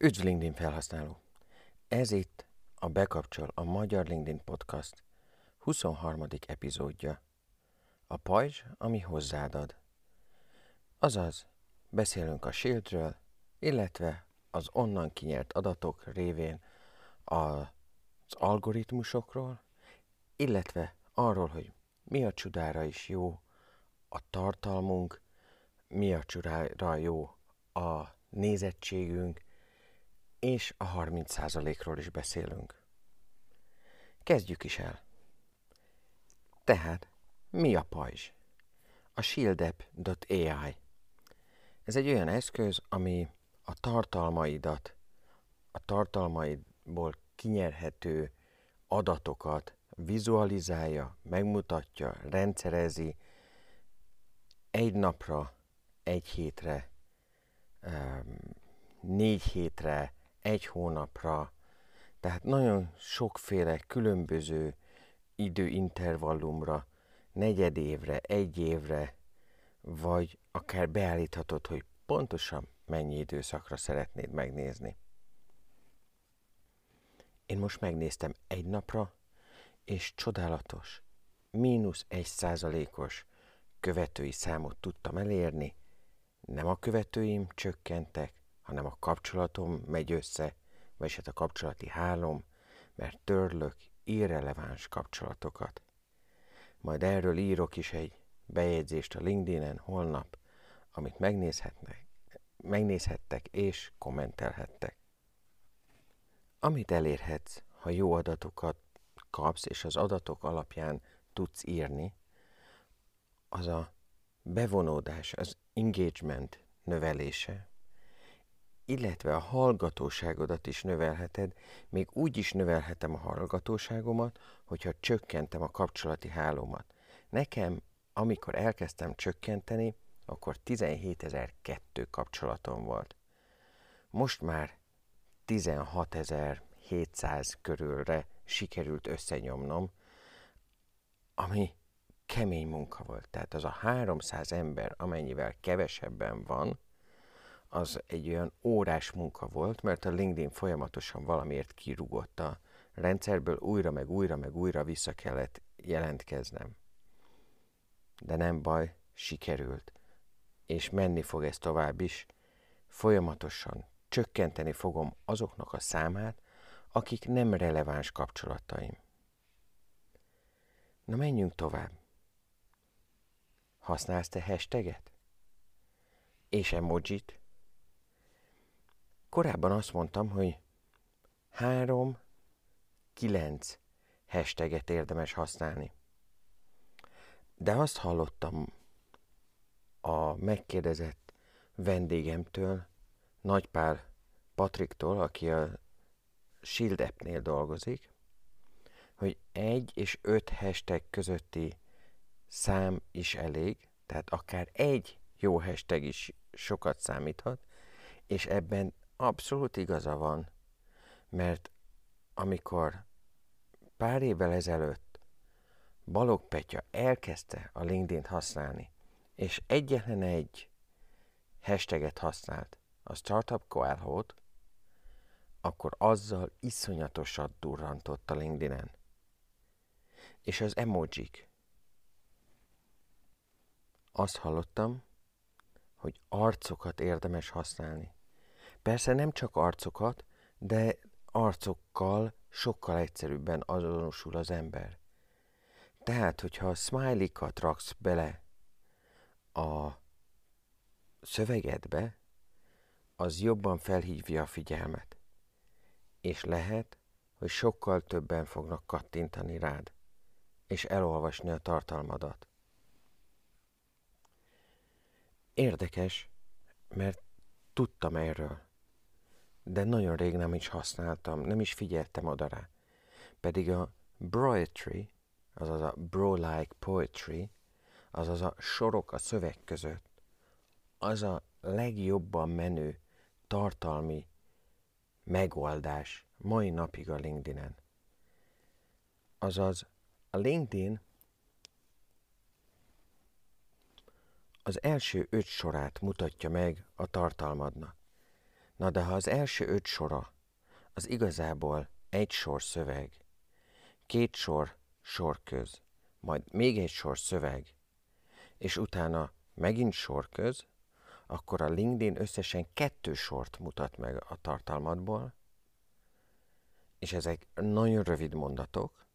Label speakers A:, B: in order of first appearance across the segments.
A: Üdv LinkedIn felhasználó! Ez itt a Bekapcsol a Magyar LinkedIn Podcast 23. epizódja. A pajzs, ami hozzád ad. Azaz, beszélünk a Shieldről, illetve az onnan kinyert adatok révén az algoritmusokról, illetve arról, hogy mi a csodára is jó a tartalmunk, mi a csodára jó a nézettségünk, és a 30%-ról is beszélünk. Kezdjük is el. Tehát, mi a pajzs? A shieldapp.ai. Ez egy olyan eszköz, ami a tartalmaidat, a tartalmaidból kinyerhető adatokat vizualizálja, megmutatja, rendszerezi egy napra, egy hétre, négy hétre, egy hónapra, tehát nagyon sokféle különböző időintervallumra, negyed évre, egy évre, vagy akár beállíthatod, hogy pontosan mennyi időszakra szeretnéd megnézni. Én most megnéztem egy napra, és csodálatos, mínusz egy százalékos követői számot tudtam elérni, nem a követőim csökkentek, hanem a kapcsolatom megy össze, vagyis hát a kapcsolati hálom, mert törlök irreleváns kapcsolatokat. Majd erről írok is egy bejegyzést a LinkedIn-en holnap, amit megnézhetnek, megnézhettek és kommentelhettek. Amit elérhetsz, ha jó adatokat kapsz, és az adatok alapján tudsz írni, az a bevonódás, az engagement növelése, illetve a hallgatóságodat is növelheted, még úgy is növelhetem a hallgatóságomat, hogyha csökkentem a kapcsolati hálómat. Nekem, amikor elkezdtem csökkenteni, akkor 17.002 kapcsolatom volt. Most már 16.700 körülre sikerült összenyomnom, ami kemény munka volt. Tehát az a 300 ember, amennyivel kevesebben van, az egy olyan órás munka volt, mert a LinkedIn folyamatosan valamiért kirúgott a rendszerből, újra meg újra meg újra vissza kellett jelentkeznem. De nem baj, sikerült. És menni fog ez tovább is. Folyamatosan csökkenteni fogom azoknak a számát, akik nem releváns kapcsolataim. Na menjünk tovább. Használsz te hashtaget? És emojit? Korábban azt mondtam, hogy három, kilenc hashtaget érdemes használni. De azt hallottam a megkérdezett vendégemtől, Nagypál Patriktól, aki a Shield appnél dolgozik, hogy egy és öt hashtag közötti szám is elég, tehát akár egy jó hashtag is sokat számíthat, és ebben abszolút igaza van, mert amikor pár évvel ezelőtt Balog Petya elkezdte a LinkedIn-t használni, és egyetlen egy hashtaget használt, a Startup Coelho-t, akkor azzal iszonyatosat durrantott a LinkedIn-en. És az emojik. Azt hallottam, hogy arcokat érdemes használni. Persze nem csak arcokat, de arcokkal sokkal egyszerűbben azonosul az ember. Tehát, hogyha a smiley-kat raksz bele a szövegedbe, az jobban felhívja a figyelmet. És lehet, hogy sokkal többen fognak kattintani rád, és elolvasni a tartalmadat. Érdekes, mert tudtam erről de nagyon rég nem is használtam, nem is figyeltem oda rá. Pedig a broetry, azaz a bro-like poetry, azaz a sorok a szöveg között, az a legjobban menő tartalmi megoldás mai napig a LinkedIn-en. Azaz a LinkedIn az első öt sorát mutatja meg a tartalmadnak Na de ha az első öt sora az igazából egy sor szöveg, két sor sorköz, majd még egy sor szöveg, és utána megint sorköz, akkor a LinkedIn összesen kettő sort mutat meg a tartalmadból, és ezek nagyon rövid mondatok,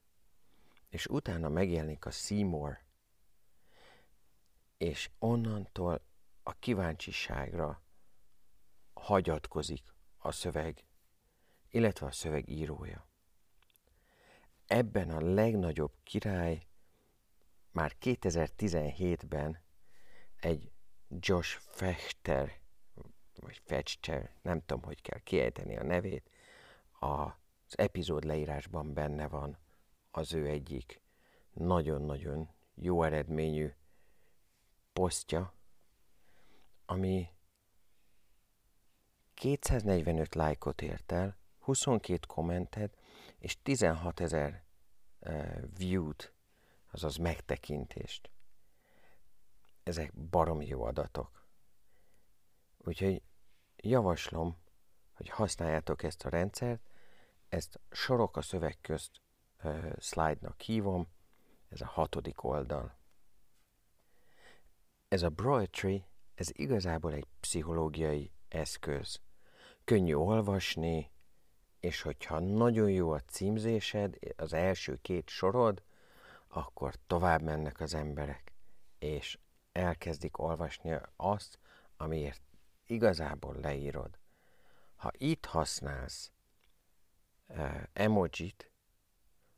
A: és utána megjelenik a Seymour, és onnantól a kíváncsiságra hagyatkozik a szöveg, illetve a szöveg írója. Ebben a legnagyobb király már 2017-ben egy Josh Fechter, vagy Fechter, nem tudom, hogy kell kiejteni a nevét, az epizód leírásban benne van az ő egyik nagyon-nagyon jó eredményű posztja, ami 245 lájkot ért el, 22 kommentet és 16 ezer uh, view-t, azaz megtekintést. Ezek barom jó adatok. Úgyhogy javaslom, hogy használjátok ezt a rendszert, ezt sorok a szöveg közt uh, slide-nak hívom, ez a hatodik oldal. Ez a Broetry, ez igazából egy pszichológiai eszköz. Könnyű olvasni, és hogyha nagyon jó a címzésed, az első két sorod, akkor tovább mennek az emberek, és elkezdik olvasni azt, amiért igazából leírod. Ha itt használsz uh, emojit,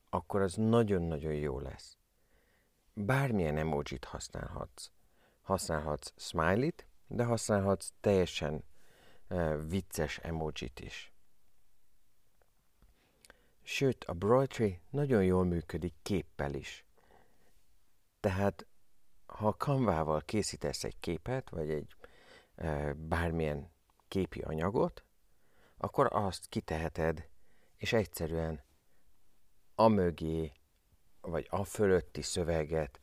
A: akkor az nagyon-nagyon jó lesz. Bármilyen emojit használhatsz. Használhatsz smiley-t, de használhatsz teljesen vicces emojit is. Sőt, a Broadtree nagyon jól működik képpel is. Tehát, ha a kanvával készítesz egy képet, vagy egy e, bármilyen képi anyagot, akkor azt kiteheted, és egyszerűen a mögé, vagy a fölötti szöveget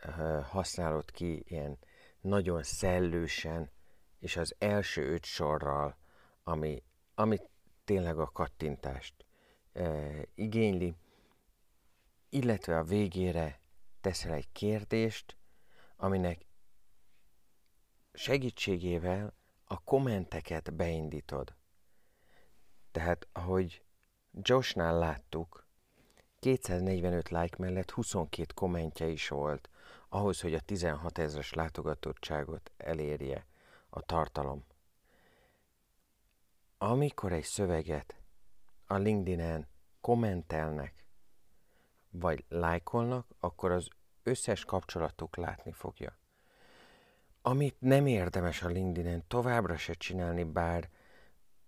A: e, használod ki ilyen nagyon szellősen, és az első öt sorral, ami, ami tényleg a kattintást e, igényli, illetve a végére teszel egy kérdést, aminek segítségével a kommenteket beindítod. Tehát, ahogy Joshnál láttuk, 245 like mellett 22 kommentje is volt, ahhoz, hogy a 16 ezres látogatottságot elérje a tartalom. Amikor egy szöveget a LinkedIn-en kommentelnek, vagy lájkolnak, akkor az összes kapcsolatuk látni fogja. Amit nem érdemes a LinkedIn-en továbbra se csinálni, bár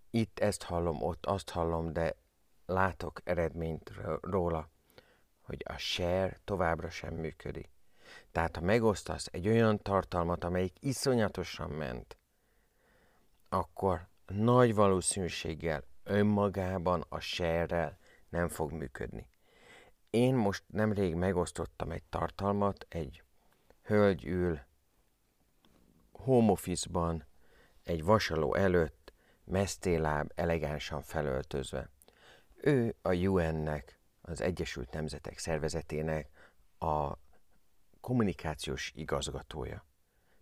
A: itt ezt hallom, ott azt hallom, de látok eredményt róla, hogy a share továbbra sem működik. Tehát ha megosztasz egy olyan tartalmat, amelyik iszonyatosan ment, akkor nagy valószínűséggel önmagában a share nem fog működni. Én most nemrég megosztottam egy tartalmat, egy hölgy ül home office-ban, egy vasaló előtt, mesztéláb, elegánsan felöltözve. Ő a UN-nek, az Egyesült Nemzetek Szervezetének a kommunikációs igazgatója.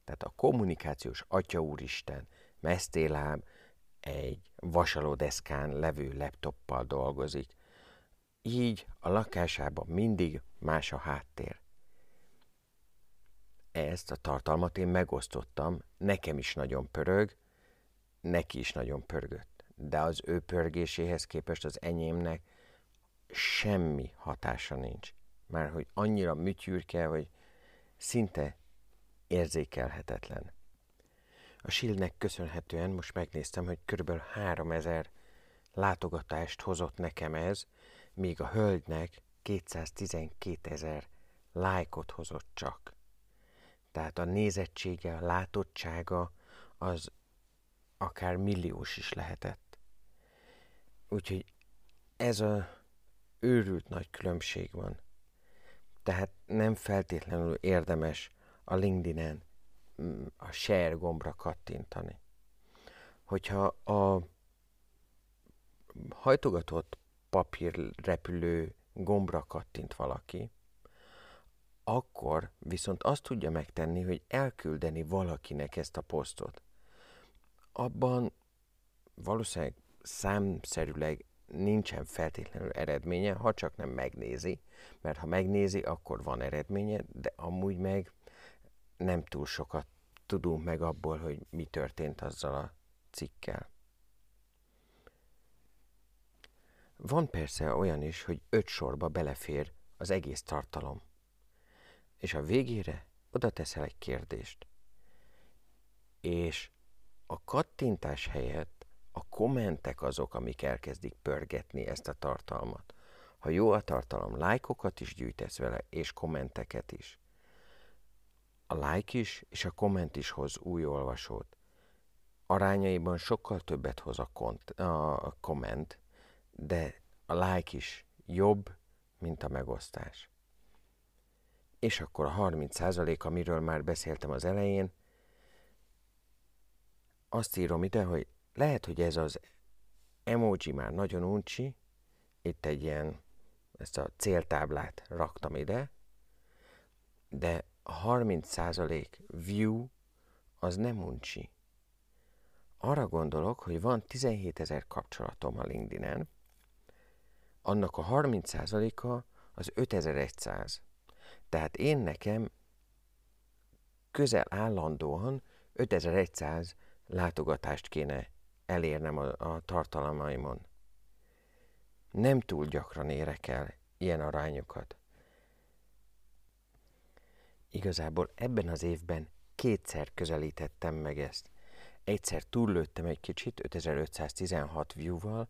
A: Tehát a kommunikációs atya úristen, mesztéláb, egy vasalódeszkán levő laptoppal dolgozik. Így a lakásában mindig más a háttér. Ezt a tartalmat én megosztottam, nekem is nagyon pörög, neki is nagyon pörgött. De az ő pörgéséhez képest az enyémnek semmi hatása nincs. Már hogy annyira műtyűrke, hogy szinte érzékelhetetlen. A Shieldnek köszönhetően most megnéztem, hogy kb. 3000 látogatást hozott nekem ez, míg a hölgynek 212 ezer lájkot hozott csak. Tehát a nézettsége, a látottsága az akár milliós is lehetett. Úgyhogy ez a őrült nagy különbség van. Tehát nem feltétlenül érdemes a LinkedIn-en a share gombra kattintani. hogyha a hajtogatott papírrepülő gombra kattint valaki, akkor viszont azt tudja megtenni, hogy elküldeni valakinek ezt a posztot. Abban valószínűleg számszerűleg nincsen feltétlenül eredménye, ha csak nem megnézi, mert ha megnézi, akkor van eredménye, de amúgy meg nem túl sokat tudunk meg abból, hogy mi történt azzal a cikkel. Van persze olyan is, hogy öt sorba belefér az egész tartalom. És a végére oda teszel egy kérdést. És a kattintás helyett a kommentek azok, amik elkezdik pörgetni ezt a tartalmat. Ha jó a tartalom, lájkokat is gyűjtesz vele, és kommenteket is. A like is, és a komment is hoz új olvasót. Arányaiban sokkal többet hoz a, komment, de a like is jobb, mint a megosztás. És akkor a 30% amiről már beszéltem az elején, azt írom ide, hogy lehet, hogy ez az emoji már nagyon uncsi, itt egy ilyen, ezt a céltáblát raktam ide, de a 30% view az nem uncsi. Arra gondolok, hogy van 17 ezer kapcsolatom a LinkedIn-en, annak a 30%-a az 5100. Tehát én nekem közel állandóan 5100 látogatást kéne elérnem a, a tartalmaimon. Nem túl gyakran érek el ilyen arányokat. Igazából ebben az évben kétszer közelítettem meg ezt. Egyszer túllőttem egy kicsit 5516 view-val,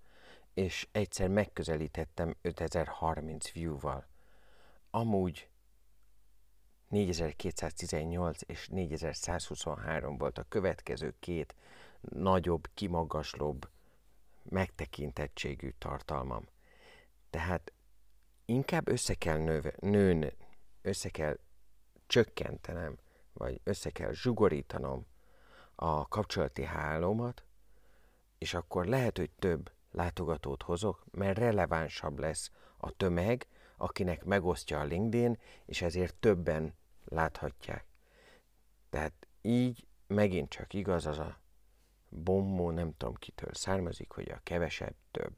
A: és egyszer megközelítettem 5030 view-val. Amúgy 4218 és 4123 volt a következő két nagyobb, kimagaslóbb, megtekintettségű tartalmam. Tehát inkább össze kell nőve, nőn, össze kell csökkentenem, vagy össze kell zsugorítanom a kapcsolati hálómat, és akkor lehet, hogy több látogatót hozok, mert relevánsabb lesz a tömeg, akinek megosztja a LinkedIn, és ezért többen láthatják. Tehát így megint csak igaz az a bombó, nem tudom kitől származik, hogy a kevesebb több.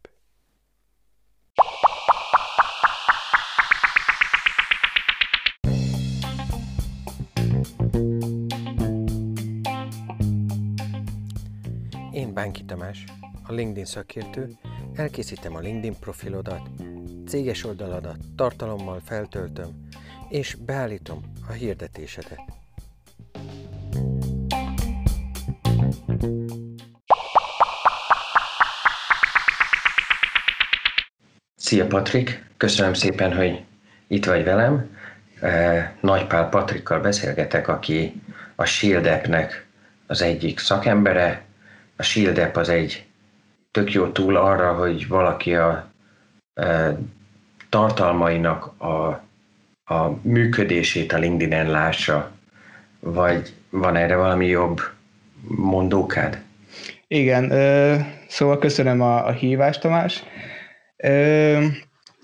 A: Én Bánki Tamás, a LinkedIn szakértő, elkészítem a LinkedIn profilodat, céges oldaladat tartalommal feltöltöm, és beállítom a hirdetésedet. Szia Patrik, köszönöm szépen, hogy itt vagy velem. Nagypál Patrikkal beszélgetek, aki a Shield az egyik szakembere. A Shield az egy tök jó túl arra, hogy valaki a tartalmainak a a működését a LinkedIn-en lássa, vagy van erre valami jobb mondókád?
B: Igen, szóval köszönöm a, a hívást, Tamás. Ö,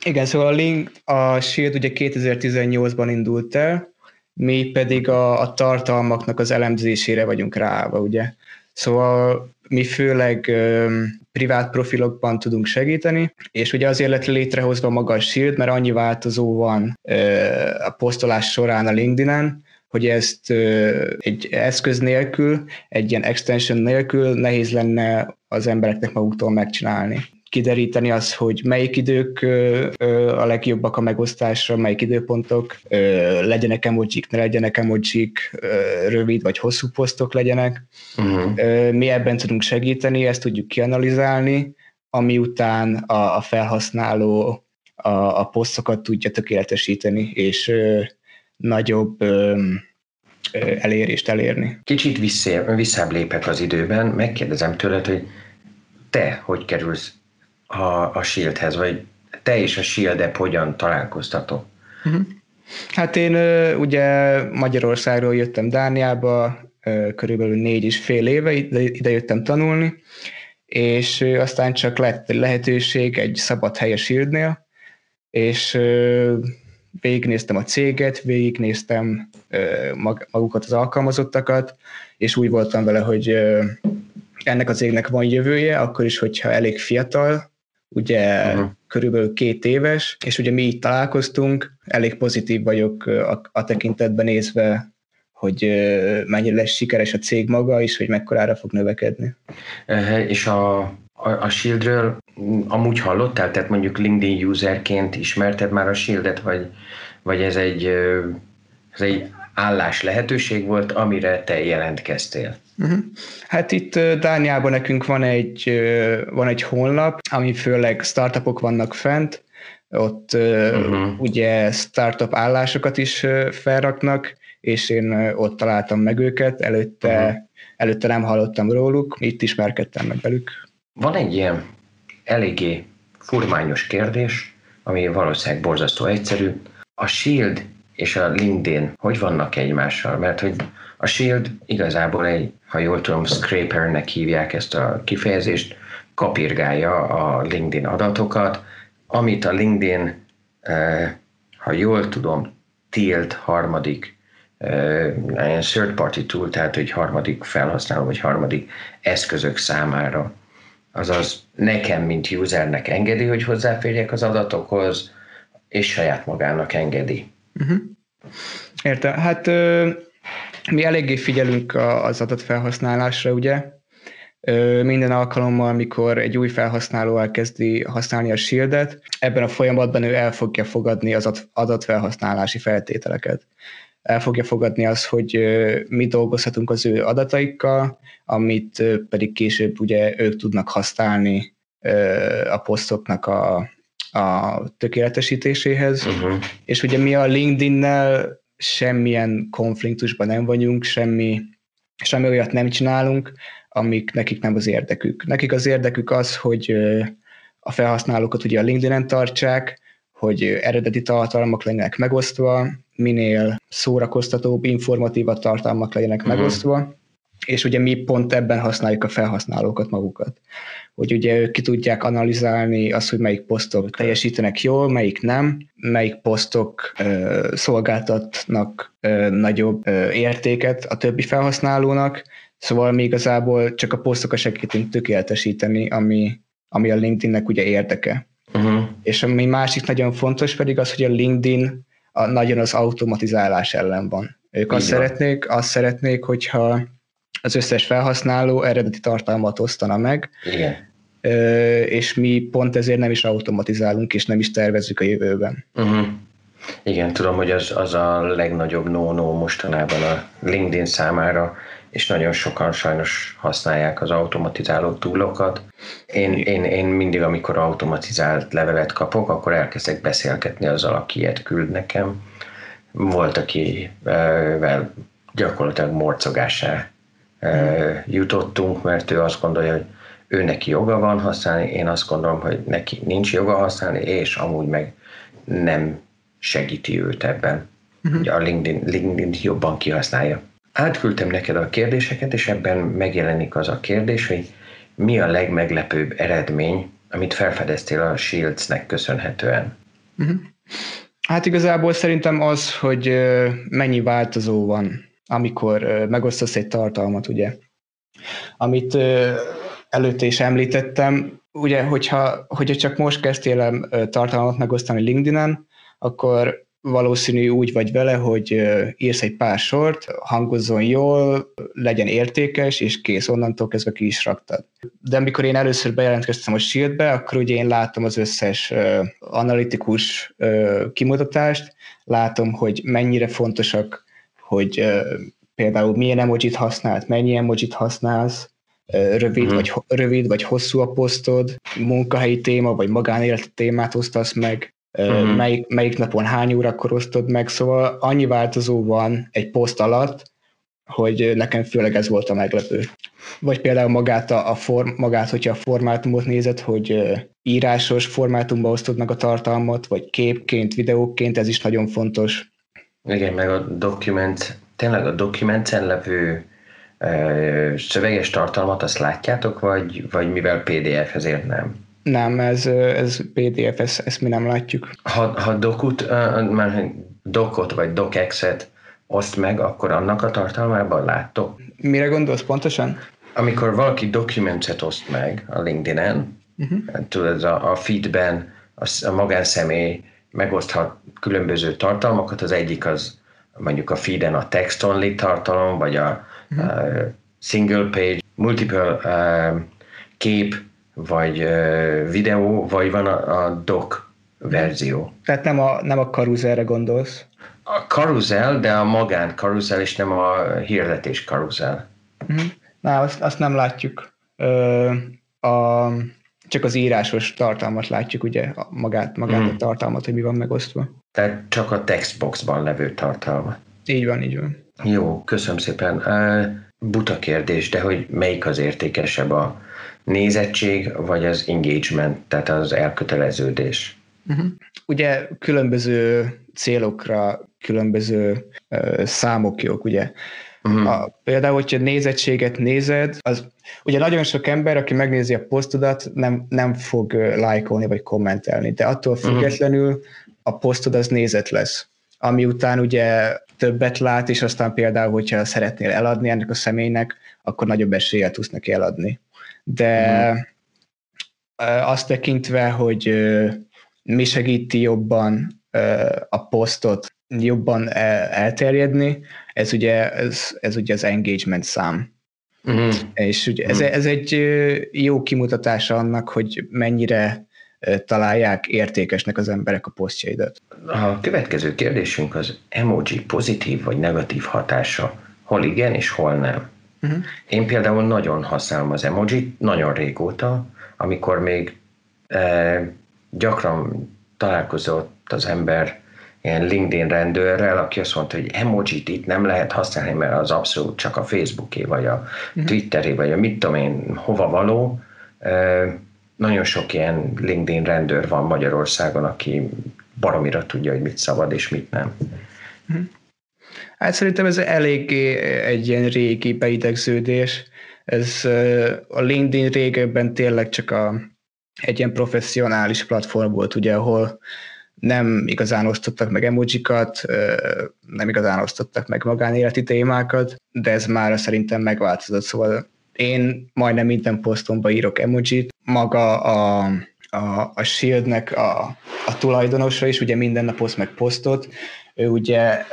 B: igen, szóval a, link, a Shield ugye 2018-ban indult el, mi pedig a, a tartalmaknak az elemzésére vagyunk ráva, ugye. Szóval mi főleg ö, privát profilokban tudunk segíteni, és ugye azért lett létrehozva maga a Shield, mert annyi változó van ö, a posztolás során a LinkedIn-en, hogy ezt ö, egy eszköz nélkül, egy ilyen extension nélkül nehéz lenne az embereknek maguktól megcsinálni kideríteni az, hogy melyik idők a legjobbak a megosztásra, melyik időpontok, legyenek emojik, ne legyenek emojik, rövid vagy hosszú posztok legyenek. Uh-huh. Mi ebben tudunk segíteni, ezt tudjuk kianalizálni, ami után a, a felhasználó a, a posztokat tudja tökéletesíteni, és nagyobb elérést elérni.
A: Kicsit visszább lépek az időben, megkérdezem tőled, hogy te hogy kerülsz a, a Shieldhez, vagy te és a Shield app hogyan találkoztatok?
B: Uh-huh. Hát én ugye Magyarországról jöttem Dániába, körülbelül négy és fél éve, ide, jöttem tanulni, és aztán csak lett lehetőség egy szabad hely a Shieldnél, és végignéztem a céget, végignéztem magukat az alkalmazottakat, és úgy voltam vele, hogy ennek a cégnek van jövője, akkor is, hogyha elég fiatal, ugye uh-huh. körülbelül két éves, és ugye mi így találkoztunk, elég pozitív vagyok a, a tekintetben nézve, hogy mennyire lesz sikeres a cég maga, és hogy mekkorára fog növekedni.
A: És a, a, a Shieldről amúgy hallottál, tehát mondjuk LinkedIn userként ismerted már a Shieldet, vagy, vagy ez egy, ez egy állás lehetőség volt, amire te jelentkeztél?
B: Uh-huh. Hát itt Dániában nekünk van egy, van egy honlap, ami főleg startupok vannak fent, ott uh-huh. ugye startup állásokat is felraknak, és én ott találtam meg őket, előtte, uh-huh. előtte nem hallottam róluk, itt ismerkedtem meg velük.
A: Van egy ilyen eléggé furmányos kérdés, ami valószínűleg borzasztó egyszerű. A Shield és a LinkedIn hogy vannak egymással? Mert hogy a Shield igazából egy, ha jól tudom, scrapernek hívják ezt a kifejezést, kapirgálja a LinkedIn adatokat, amit a LinkedIn, ha jól tudom, tilt harmadik ilyen third party tool, tehát hogy harmadik felhasználó vagy harmadik eszközök számára. Azaz nekem, mint usernek engedi, hogy hozzáférjek az adatokhoz, és saját magának engedi. Uh-huh.
B: Értem. Hát ö, mi eléggé figyelünk az adatfelhasználásra, ugye? Ö, minden alkalommal, amikor egy új felhasználó elkezdi használni a Shieldet, ebben a folyamatban ő el fogja fogadni az adatfelhasználási feltételeket el fogja fogadni azt, hogy mi dolgozhatunk az ő adataikkal, amit pedig később ugye ők tudnak használni a posztoknak a, a tökéletesítéséhez. Uh-huh. És ugye mi a LinkedIn-nel semmilyen konfliktusban nem vagyunk, semmi, semmi olyat nem csinálunk, amik nekik nem az érdekük. Nekik az érdekük az, hogy a felhasználókat ugye a LinkedIn-en tartsák, hogy eredeti tartalmak legyenek megosztva, minél szórakoztatóbb, informatívabb tartalmak legyenek uh-huh. megosztva, és ugye mi pont ebben használjuk a felhasználókat magukat. Hogy ugye ők ki tudják analizálni azt, hogy melyik posztok teljesítenek jól, melyik nem, melyik posztok ö, szolgáltatnak ö, nagyobb ö, értéket a többi felhasználónak, szóval mi igazából csak a posztokat segítünk tökéletesíteni, ami, ami a LinkedInnek ugye érdeke. Uh-huh. És ami másik nagyon fontos pedig az, hogy a LinkedIn a, nagyon az automatizálás ellen van. Ők azt szeretnék, azt szeretnék, hogyha az összes felhasználó eredeti tartalmat osztana meg,
A: Igen.
B: és mi pont ezért nem is automatizálunk, és nem is tervezzük a jövőben.
A: Uh-huh. Igen, tudom, hogy az, az a legnagyobb no-no mostanában a LinkedIn számára, és nagyon sokan sajnos használják az automatizáló túlokat. Én, én, én mindig, amikor automatizált levelet kapok, akkor elkezdek beszélgetni azzal, aki ilyet küld nekem. Volt, akivel gyakorlatilag morcogásá jutottunk, mert ő azt gondolja, hogy ő neki joga van használni, én azt gondolom, hogy neki nincs joga használni, és amúgy meg nem segíti őt ebben. Uh-huh. A LinkedIn, LinkedIn jobban kihasználja. Átküldtem neked a kérdéseket, és ebben megjelenik az a kérdés, hogy mi a legmeglepőbb eredmény, amit felfedeztél a Shields-nek köszönhetően? Uh-huh.
B: Hát igazából szerintem az, hogy mennyi változó van, amikor megosztasz egy tartalmat, ugye. Amit előtte is említettem, ugye, hogyha, hogyha csak most kezdtél el tartalmat megosztani LinkedIn-en, akkor valószínű úgy vagy vele, hogy írsz egy pár sort, hangozzon jól, legyen értékes, és kész, onnantól kezdve ki is raktad. De amikor én először bejelentkeztem a Shieldbe, akkor ugye én látom az összes analitikus kimutatást, látom, hogy mennyire fontosak, hogy például milyen emojit használt, mennyi emojit használsz, rövid, uh-huh. vagy, rövid vagy hosszú a posztod, munkahelyi téma, vagy magánéleti témát osztasz meg, uh-huh. melyik, melyik napon hány órakor osztod meg, szóval annyi változó van egy poszt alatt, hogy nekem főleg ez volt a meglepő. Vagy például magát, a, a form, magát hogyha a formátumot nézed, hogy írásos formátumba osztod meg a tartalmat, vagy képként, videóként, ez is nagyon fontos.
A: Igen, meg a dokument, tényleg a dokumentsen levő szöveges tartalmat azt látjátok, vagy, vagy mivel PDF ezért nem?
B: Nem, ez, ez PDF, ezt, ezt mi nem látjuk.
A: Ha, ha dokut, már dokot vagy docx-et oszt meg, akkor annak a tartalmában láttok?
B: Mire gondolsz pontosan?
A: Amikor valaki dokumentet oszt meg a LinkedIn-en, uh-huh. tudod, a, a feedben a, a magánszemély megoszthat különböző tartalmakat, az egyik az mondjuk a feeden a text-only tartalom, vagy a, a single page, multiple uh, kép, vagy uh, videó, vagy van a, a doc verzió.
B: Tehát nem a, nem a karuzelre gondolsz?
A: A karuzel, de a magán karuzel, és nem a hirdetés karuzel.
B: Uh-huh. Na, azt, azt nem látjuk. Ö, a, csak az írásos tartalmat látjuk, ugye, magát, magát uh-huh. a tartalmat, hogy mi van megosztva.
A: Tehát csak a textboxban levő tartalmat.
B: Így van, így van.
A: Jó, köszönöm szépen. Buta kérdés, de hogy melyik az értékesebb a nézettség, vagy az engagement, tehát az elköteleződés?
B: Uh-huh. Ugye különböző célokra különböző uh, számok jók, ugye. Uh-huh. A, például, hogyha nézettséget nézed, az ugye nagyon sok ember, aki megnézi a posztodat, nem, nem fog lájkolni vagy kommentelni, de attól függetlenül uh-huh. a posztod az nézet lesz. Ami után ugye többet lát, és aztán például, hogyha szeretnél eladni ennek a személynek, akkor nagyobb eséllyel tudsz neki eladni. De uh-huh. azt tekintve, hogy mi segíti jobban a posztot jobban elterjedni, ez ugye, ez, ez ugye az engagement szám. Uh-huh. És ugye ez, ez egy jó kimutatása annak, hogy mennyire találják értékesnek az emberek a posztjaidat.
A: A következő kérdésünk az emoji pozitív vagy negatív hatása. Hol igen és hol nem. Uh-huh. Én például nagyon használom az emoji nagyon régóta, amikor még eh, gyakran találkozott az ember ilyen LinkedIn rendőrrel, aki azt mondta, hogy emojit itt nem lehet használni, mert az abszolút csak a Facebooké, vagy a uh-huh. Twitteré, vagy a mit tudom én, hova való. Nagyon sok ilyen LinkedIn rendőr van Magyarországon, aki baromira tudja, hogy mit szabad és mit nem.
B: Uh-huh. Hát szerintem ez eléggé egy ilyen régi beidegződés. Ez a LinkedIn régebben tényleg csak a, egy ilyen professzionális platform volt, ugye, ahol nem igazán osztottak meg emojikat, nem igazán osztottak meg magánéleti témákat, de ez már szerintem megváltozott, szóval én majdnem minden posztomba írok emojit, maga a, a, a Shieldnek a, a tulajdonosa is, ugye minden nap oszt meg posztot, ő ugye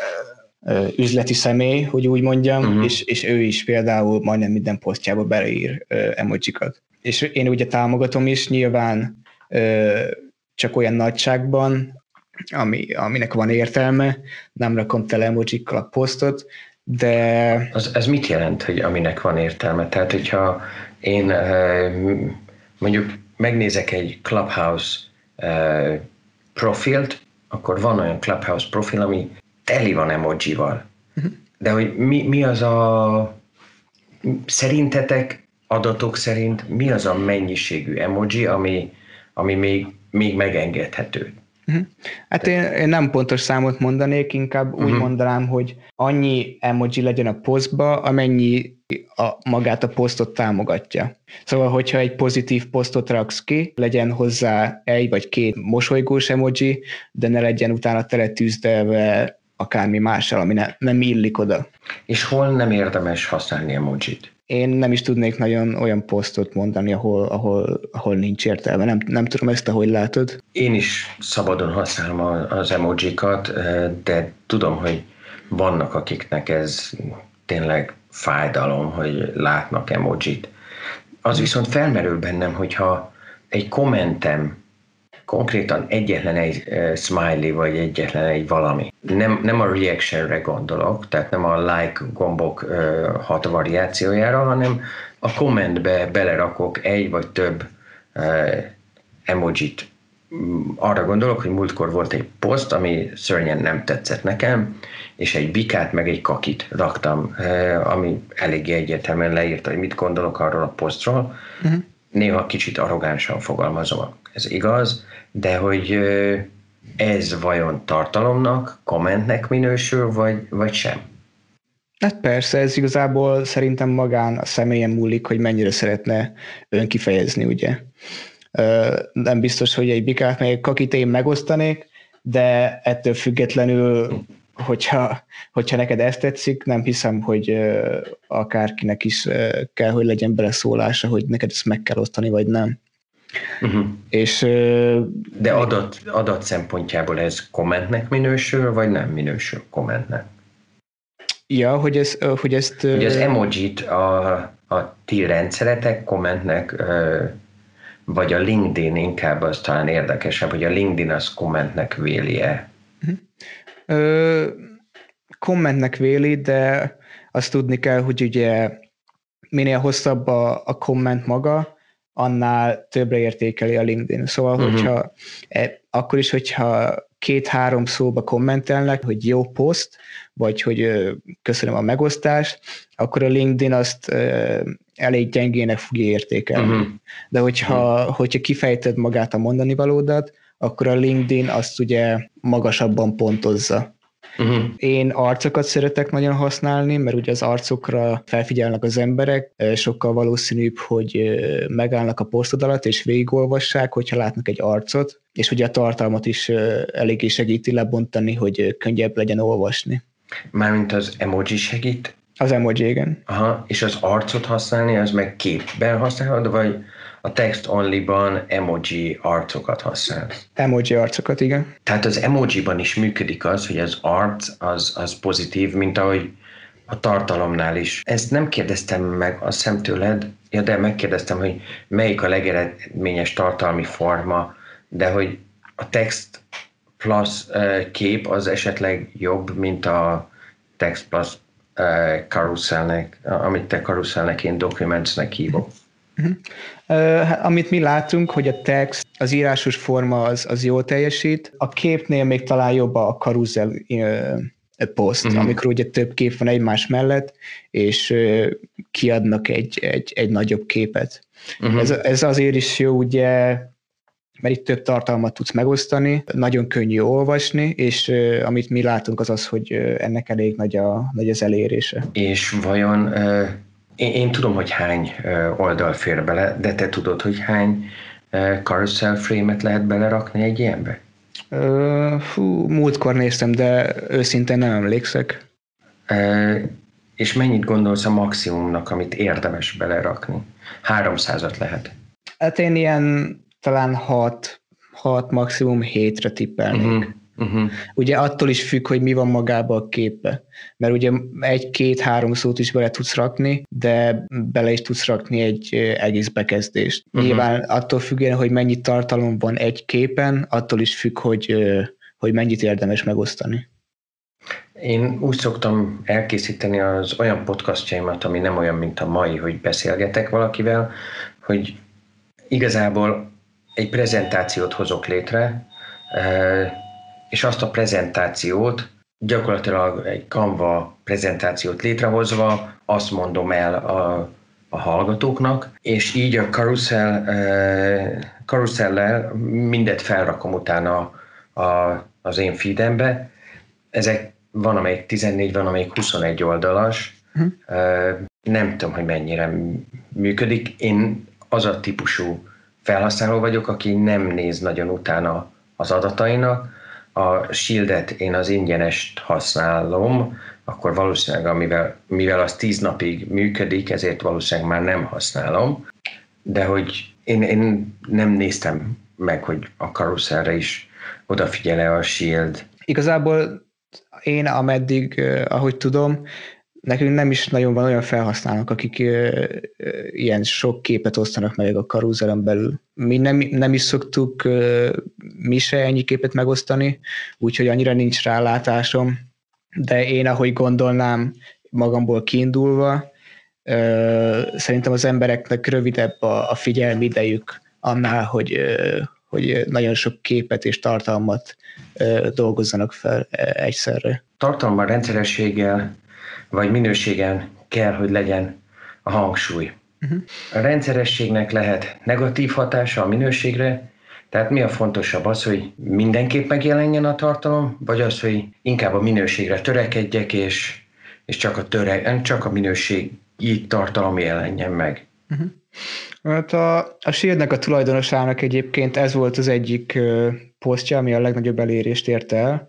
B: üzleti személy, hogy úgy mondjam, uh-huh. és, és ő is például majdnem minden posztjába beleír emojikat. És én ugye támogatom is, nyilván csak olyan nagyságban, ami, aminek van értelme, nem rakom tele emojikkal a posztot, de...
A: Az, ez mit jelent, hogy aminek van értelme? Tehát, hogyha én mondjuk megnézek egy Clubhouse profilt, akkor van olyan Clubhouse profil, ami teli van emojival. Uh-huh. De hogy mi, mi az a... Szerintetek, adatok szerint mi az a mennyiségű emoji, ami, ami még, még megengedhető?
B: Uh-huh. Hát én, én nem pontos számot mondanék, inkább uh-huh. úgy mhm. mondanám, hogy annyi emoji legyen a posztba, amennyi a, magát a posztot támogatja. Szóval, hogyha egy pozitív posztot raksz ki, legyen hozzá egy vagy két mosolygós emoji, de ne legyen utána tele tűzdelve akármi mással, ami ne, nem illik oda.
A: És hol nem érdemes használni emojit?
B: Én nem is tudnék nagyon olyan posztot mondani, ahol, ahol, ahol nincs értelme. Nem, nem tudom ezt, ahogy látod.
A: Én is szabadon használom az emojikat, de tudom, hogy vannak, akiknek ez tényleg fájdalom, hogy látnak emojit. Az viszont felmerül bennem, hogyha egy kommentem konkrétan egyetlen egy uh, smiley, vagy egyetlen egy valami. Nem, nem a reactionre gondolok, tehát nem a like gombok uh, hat variációjára, hanem a kommentbe belerakok egy vagy több uh, emojit. Arra gondolok, hogy múltkor volt egy poszt, ami szörnyen nem tetszett nekem, és egy bikát meg egy kakit raktam, ami eléggé egyértelműen leírta, hogy mit gondolok arról a posztról. Uh-huh. Néha kicsit arrogánsan fogalmazom, ez igaz, de hogy ez vajon tartalomnak, kommentnek minősül, vagy, vagy sem?
B: Hát persze, ez igazából szerintem magán a személyen múlik, hogy mennyire szeretne önkifejezni, ugye. Nem biztos, hogy egy bikát meg kakit én megosztanék, de ettől függetlenül, hogyha, hogyha neked ezt tetszik, nem hiszem, hogy akárkinek is kell, hogy legyen beleszólása, hogy neked ezt meg kell osztani, vagy nem.
A: Uh-huh. És, De adat, adat szempontjából ez kommentnek minősül, vagy nem minősül kommentnek?
B: Ja, hogy, ez, hogy ezt...
A: Hogy az emojit a, a ti rendszeretek kommentnek, vagy a LinkedIn inkább az talán érdekesebb, hogy a LinkedIn az kommentnek véli-e?
B: Uh-huh. kommentnek véli, de azt tudni kell, hogy ugye minél hosszabb a, a komment maga, annál többre értékeli a LinkedIn. Szóval, uh-huh. hogyha e, akkor is, hogyha két-három szóba kommentelnek, hogy jó poszt, vagy hogy köszönöm a megosztást, akkor a LinkedIn azt elég gyengének fogja értékelni. Uh-huh. De hogyha, uh-huh. hogyha kifejted magát a mondani valódat, akkor a LinkedIn azt ugye magasabban pontozza. Uh-huh. Én arcokat szeretek nagyon használni, mert ugye az arcokra felfigyelnek az emberek, sokkal valószínűbb, hogy megállnak a posztod alatt és végigolvassák, hogyha látnak egy arcot, és ugye a tartalmat is eléggé segíti lebontani, hogy könnyebb legyen olvasni.
A: Mármint az emoji segít?
B: Az emoji, igen.
A: Aha, és az arcot használni, az meg képben használod, vagy a text only-ban emoji arcokat használ.
B: Emoji arcokat, igen.
A: Tehát az emoji-ban is működik az, hogy az arc az, az pozitív, mint ahogy a tartalomnál is. Ezt nem kérdeztem meg a szemtőled, ja, de megkérdeztem, hogy melyik a legeredményes tartalmi forma, de hogy a text plus uh, kép az esetleg jobb, mint a text plus uh, carouselnek, amit te carouselnek, én documentsnek hívok.
B: Uh-huh. Uh, amit mi látunk, hogy a text, az írásos forma az, az jól teljesít. A képnél még talán jobb a karuzel poszt, uh-huh. amikor ugye több kép van egymás mellett, és kiadnak egy, egy, egy nagyobb képet. Uh-huh. Ez, ez azért is jó, ugye, mert itt több tartalmat tudsz megosztani, nagyon könnyű olvasni, és uh, amit mi látunk az az, hogy ennek elég nagy, a, nagy az elérése.
A: És vajon uh én, én tudom, hogy hány oldal fér bele, de te tudod, hogy hány carousel frame-et lehet belerakni egy ilyenbe?
B: Uh, fú, múltkor néztem, de őszintén nem emlékszek.
A: Uh, és mennyit gondolsz a maximumnak, amit érdemes belerakni? 300-at lehet.
B: Hát én ilyen talán 6, 6 maximum 7-re tippelnék. Uh-huh. Uh-huh. Ugye attól is függ, hogy mi van magába a képbe. Mert ugye egy-két-három szót is bele tudsz rakni, de bele is tudsz rakni egy egész bekezdést. Uh-huh. Nyilván attól függően, hogy mennyi tartalom van egy képen, attól is függ, hogy, hogy mennyit érdemes megosztani.
A: Én úgy szoktam elkészíteni az olyan podcastjaimat, ami nem olyan, mint a mai, hogy beszélgetek valakivel, hogy igazából egy prezentációt hozok létre, és azt a prezentációt, gyakorlatilag egy Canva prezentációt létrehozva, azt mondom el a, a hallgatóknak, és így a carousel, carousellel mindet felrakom utána a, az én feedembe. Ezek van, amelyik 14, van, amelyik 21 oldalas. Uh-huh. Nem tudom, hogy mennyire működik. Én az a típusú felhasználó vagyok, aki nem néz nagyon utána az adatainak, a Shieldet én az ingyenest használom, akkor valószínűleg, amivel, mivel az tíz napig működik, ezért valószínűleg már nem használom, de hogy én, én nem néztem meg, hogy a karuszerre is odafigyele a Shield.
B: Igazából én ameddig, ahogy tudom, nekünk nem is nagyon van olyan felhasználók, akik uh, ilyen sok képet osztanak meg a karuzelen belül. Mi nem, nem is szoktuk uh, mi se ennyi képet megosztani, úgyhogy annyira nincs rálátásom, de én ahogy gondolnám, magamból kiindulva, uh, szerintem az embereknek rövidebb a, a figyelmi idejük annál, hogy, uh, hogy nagyon sok képet és tartalmat dolgozzanak fel egyszerre.
A: Tartalma rendszerességgel vagy minőségen kell, hogy legyen a hangsúly. Uh-huh. A rendszerességnek lehet negatív hatása a minőségre, tehát mi a fontosabb az, hogy mindenképp megjelenjen a tartalom, vagy az, hogy inkább a minőségre törekedjek, és, és csak a, töre, csak a minőségi tartalom jelenjen meg. Uh-huh.
B: Hát a, a Shieldnek a tulajdonosának egyébként ez volt az egyik posztja, ami a legnagyobb elérést érte el,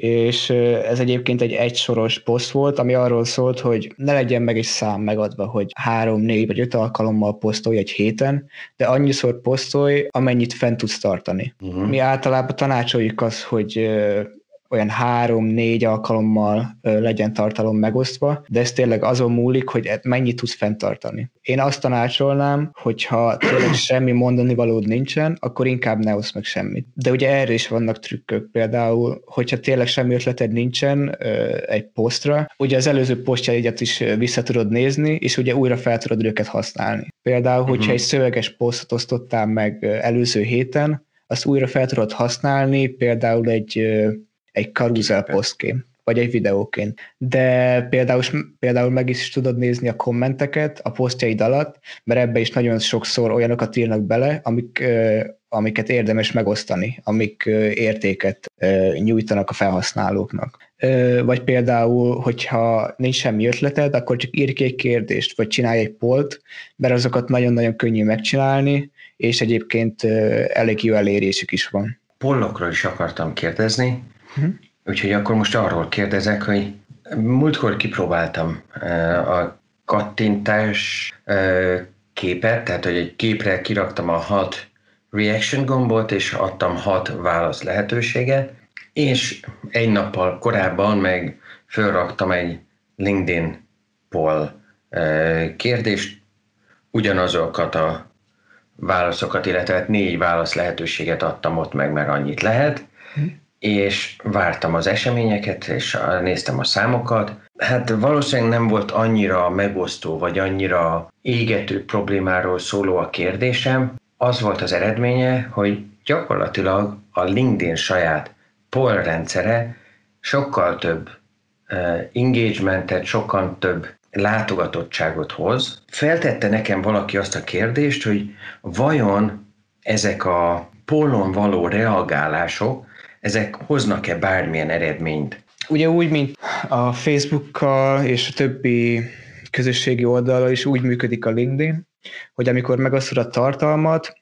B: és ez egyébként egy egysoros poszt volt, ami arról szólt, hogy ne legyen meg egy szám megadva, hogy három, négy vagy öt alkalommal posztolj egy héten, de annyiszor posztolj, amennyit fent tudsz tartani. Uh-huh. Mi általában tanácsoljuk azt, hogy olyan három-négy alkalommal legyen tartalom megosztva, de ez tényleg azon múlik, hogy e- mennyit tudsz fenntartani. Én azt tanácsolnám, hogyha tényleg semmi mondani valód nincsen, akkor inkább ne oszd meg semmit. De ugye erre is vannak trükkök, például, hogyha tényleg semmi ötleted nincsen egy posztra, ugye az előző posztjaidat is vissza tudod nézni, és ugye újra fel tudod őket használni. Például, hogyha uh-huh. egy szöveges posztot osztottál meg előző héten, azt újra fel tudod használni, például egy egy karuzel posztként, vagy egy videóként. De például, például meg is tudod nézni a kommenteket a posztjaid alatt, mert ebbe is nagyon sokszor olyanokat írnak bele, amik, amiket érdemes megosztani, amik értéket nyújtanak a felhasználóknak. Vagy például, hogyha nincs semmi ötleted, akkor csak írj ki egy kérdést, vagy csinálj egy polt, mert azokat nagyon-nagyon könnyű megcsinálni, és egyébként elég jó elérésük is van.
A: Pollokról is akartam kérdezni, Uh-huh. Úgyhogy akkor most arról kérdezek, hogy múltkor kipróbáltam a kattintás képet, tehát hogy egy képre kiraktam a hat reaction gombot, és adtam hat válasz lehetőséget, és egy nappal korábban meg fölraktam egy LinkedIn poll kérdést, ugyanazokat a válaszokat, illetve hát négy válasz lehetőséget adtam ott meg, mert annyit lehet, hm és vártam az eseményeket, és néztem a számokat. Hát valószínűleg nem volt annyira megosztó, vagy annyira égető problémáról szóló a kérdésem. Az volt az eredménye, hogy gyakorlatilag a LinkedIn saját poll rendszere sokkal több engagementet, sokkal több látogatottságot hoz. Feltette nekem valaki azt a kérdést, hogy vajon ezek a pollon való reagálások ezek hoznak-e bármilyen eredményt?
B: Ugye úgy, mint a Facebookkal és a többi közösségi oldalra is úgy működik a LinkedIn, hogy amikor megosztod a tartalmat,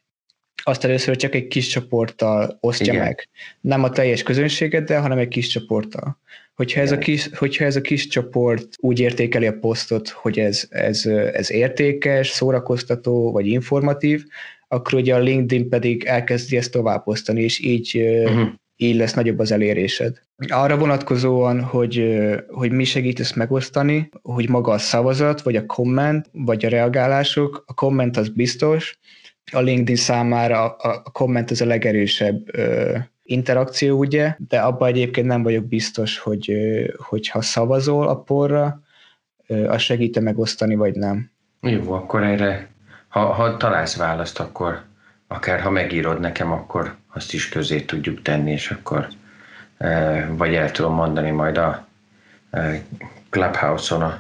B: azt először csak egy kis csoporttal osztja Igen. meg. Nem a teljes közönségeddel, hanem egy kis csoporttal. Hogyha ez, a kis, hogyha ez a kis csoport úgy értékeli a posztot, hogy ez, ez, ez értékes, szórakoztató vagy informatív, akkor ugye a LinkedIn pedig elkezdi ezt tovább osztani, és így uh-huh így lesz nagyobb az elérésed. Arra vonatkozóan, hogy, hogy mi segít ezt megosztani, hogy maga a szavazat, vagy a komment, vagy a reagálások, a komment az biztos, a LinkedIn számára a, a komment az a legerősebb ö, interakció, ugye, de abban egyébként nem vagyok biztos, hogy hogyha szavazol a porra, az segít megosztani, vagy nem.
A: Jó, akkor erre, ha, ha találsz választ, akkor akár ha megírod nekem, akkor azt is közé tudjuk tenni, és akkor e, vagy el tudom mondani majd a e, Clubhouse-on a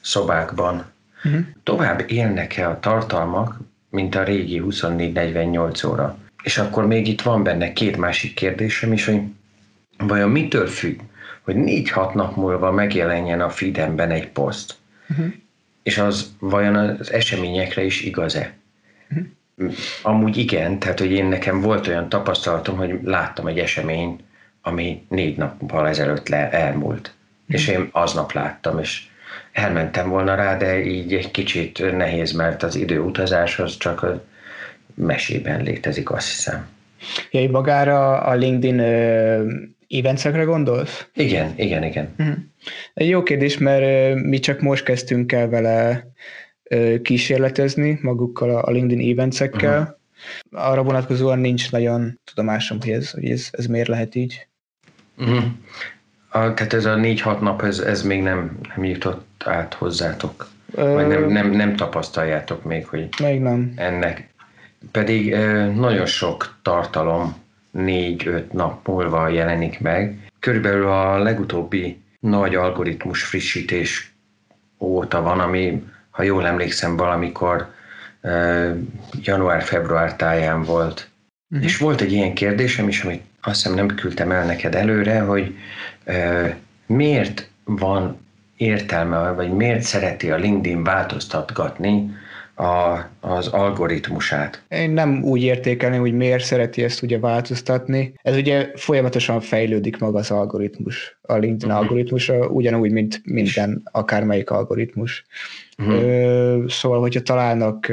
A: szobákban. Uh-huh. Tovább élnek-e a tartalmak, mint a régi 24-48 óra? És akkor még itt van benne két másik kérdésem is, hogy vajon mitől függ, hogy 4-6 nap múlva megjelenjen a feedemben egy poszt, uh-huh. és az vajon az eseményekre is igaz-e? Amúgy igen, tehát hogy én nekem volt olyan tapasztalatom, hogy láttam egy esemény, ami négy nappal ezelőtt le, elmúlt. És én aznap láttam, és elmentem volna rá, de így egy kicsit nehéz, mert az időutazás az csak a mesében létezik, azt hiszem.
B: Ja, magára a LinkedIn eventekre gondolsz?
A: Igen, igen, igen. Uh-huh.
B: Egy jó kérdés, mert mi csak most kezdtünk el vele kísérletezni magukkal a LinkedIn eventsekkel. Uh-huh. Arra vonatkozóan nincs nagyon tudomásom, hogy ez, hogy ez, ez miért lehet így.
A: Uh-huh. A, tehát ez a négy-hat nap, ez, ez még nem, nem jutott át hozzátok? Vagy nem, nem, nem tapasztaljátok még, hogy
B: még nem.
A: ennek. Pedig nagyon sok tartalom négy-öt nap múlva jelenik meg. Körülbelül a legutóbbi nagy algoritmus frissítés óta van, ami ha jól emlékszem, valamikor január-február táján volt. Uh-huh. És volt egy ilyen kérdésem is, amit azt hiszem nem küldtem el neked előre, hogy miért van értelme, vagy miért szereti a LinkedIn változtatgatni a, az algoritmusát.
B: Én nem úgy értékelni, hogy miért szereti ezt ugye változtatni. Ez ugye folyamatosan fejlődik maga az algoritmus, a LinkedIn uh-huh. algoritmus, ugyanúgy, mint minden, akármelyik algoritmus. Uh-huh. Ö, szóval, hogyha találnak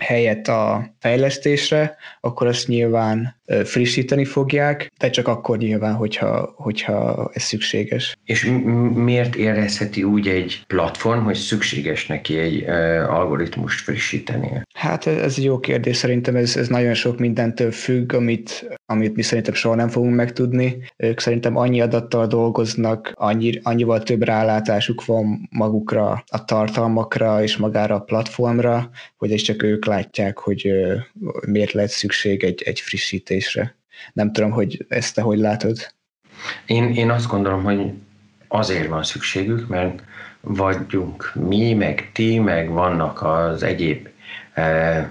B: helyet a fejlesztésre, akkor azt nyilván frissíteni fogják, de csak akkor nyilván, hogyha, hogyha ez szükséges.
A: És miért érezheti úgy egy platform, hogy szükséges neki egy algoritmust frissíteni?
B: Hát ez egy jó kérdés, szerintem ez, ez nagyon sok mindentől függ, amit, amit mi szerintem soha nem fogunk megtudni. Ők szerintem annyi adattal dolgoznak, annyi, annyival több rálátásuk van magukra, a tartalmakra és magára a platformra, hogy ez csak ők látják, hogy miért lehet szükség egy, egy frissítés fejlesztésre. Nem tudom, hogy ezt te hogy látod.
A: Én, én azt gondolom, hogy azért van szükségük, mert vagyunk mi, meg ti, meg vannak az egyéb eh,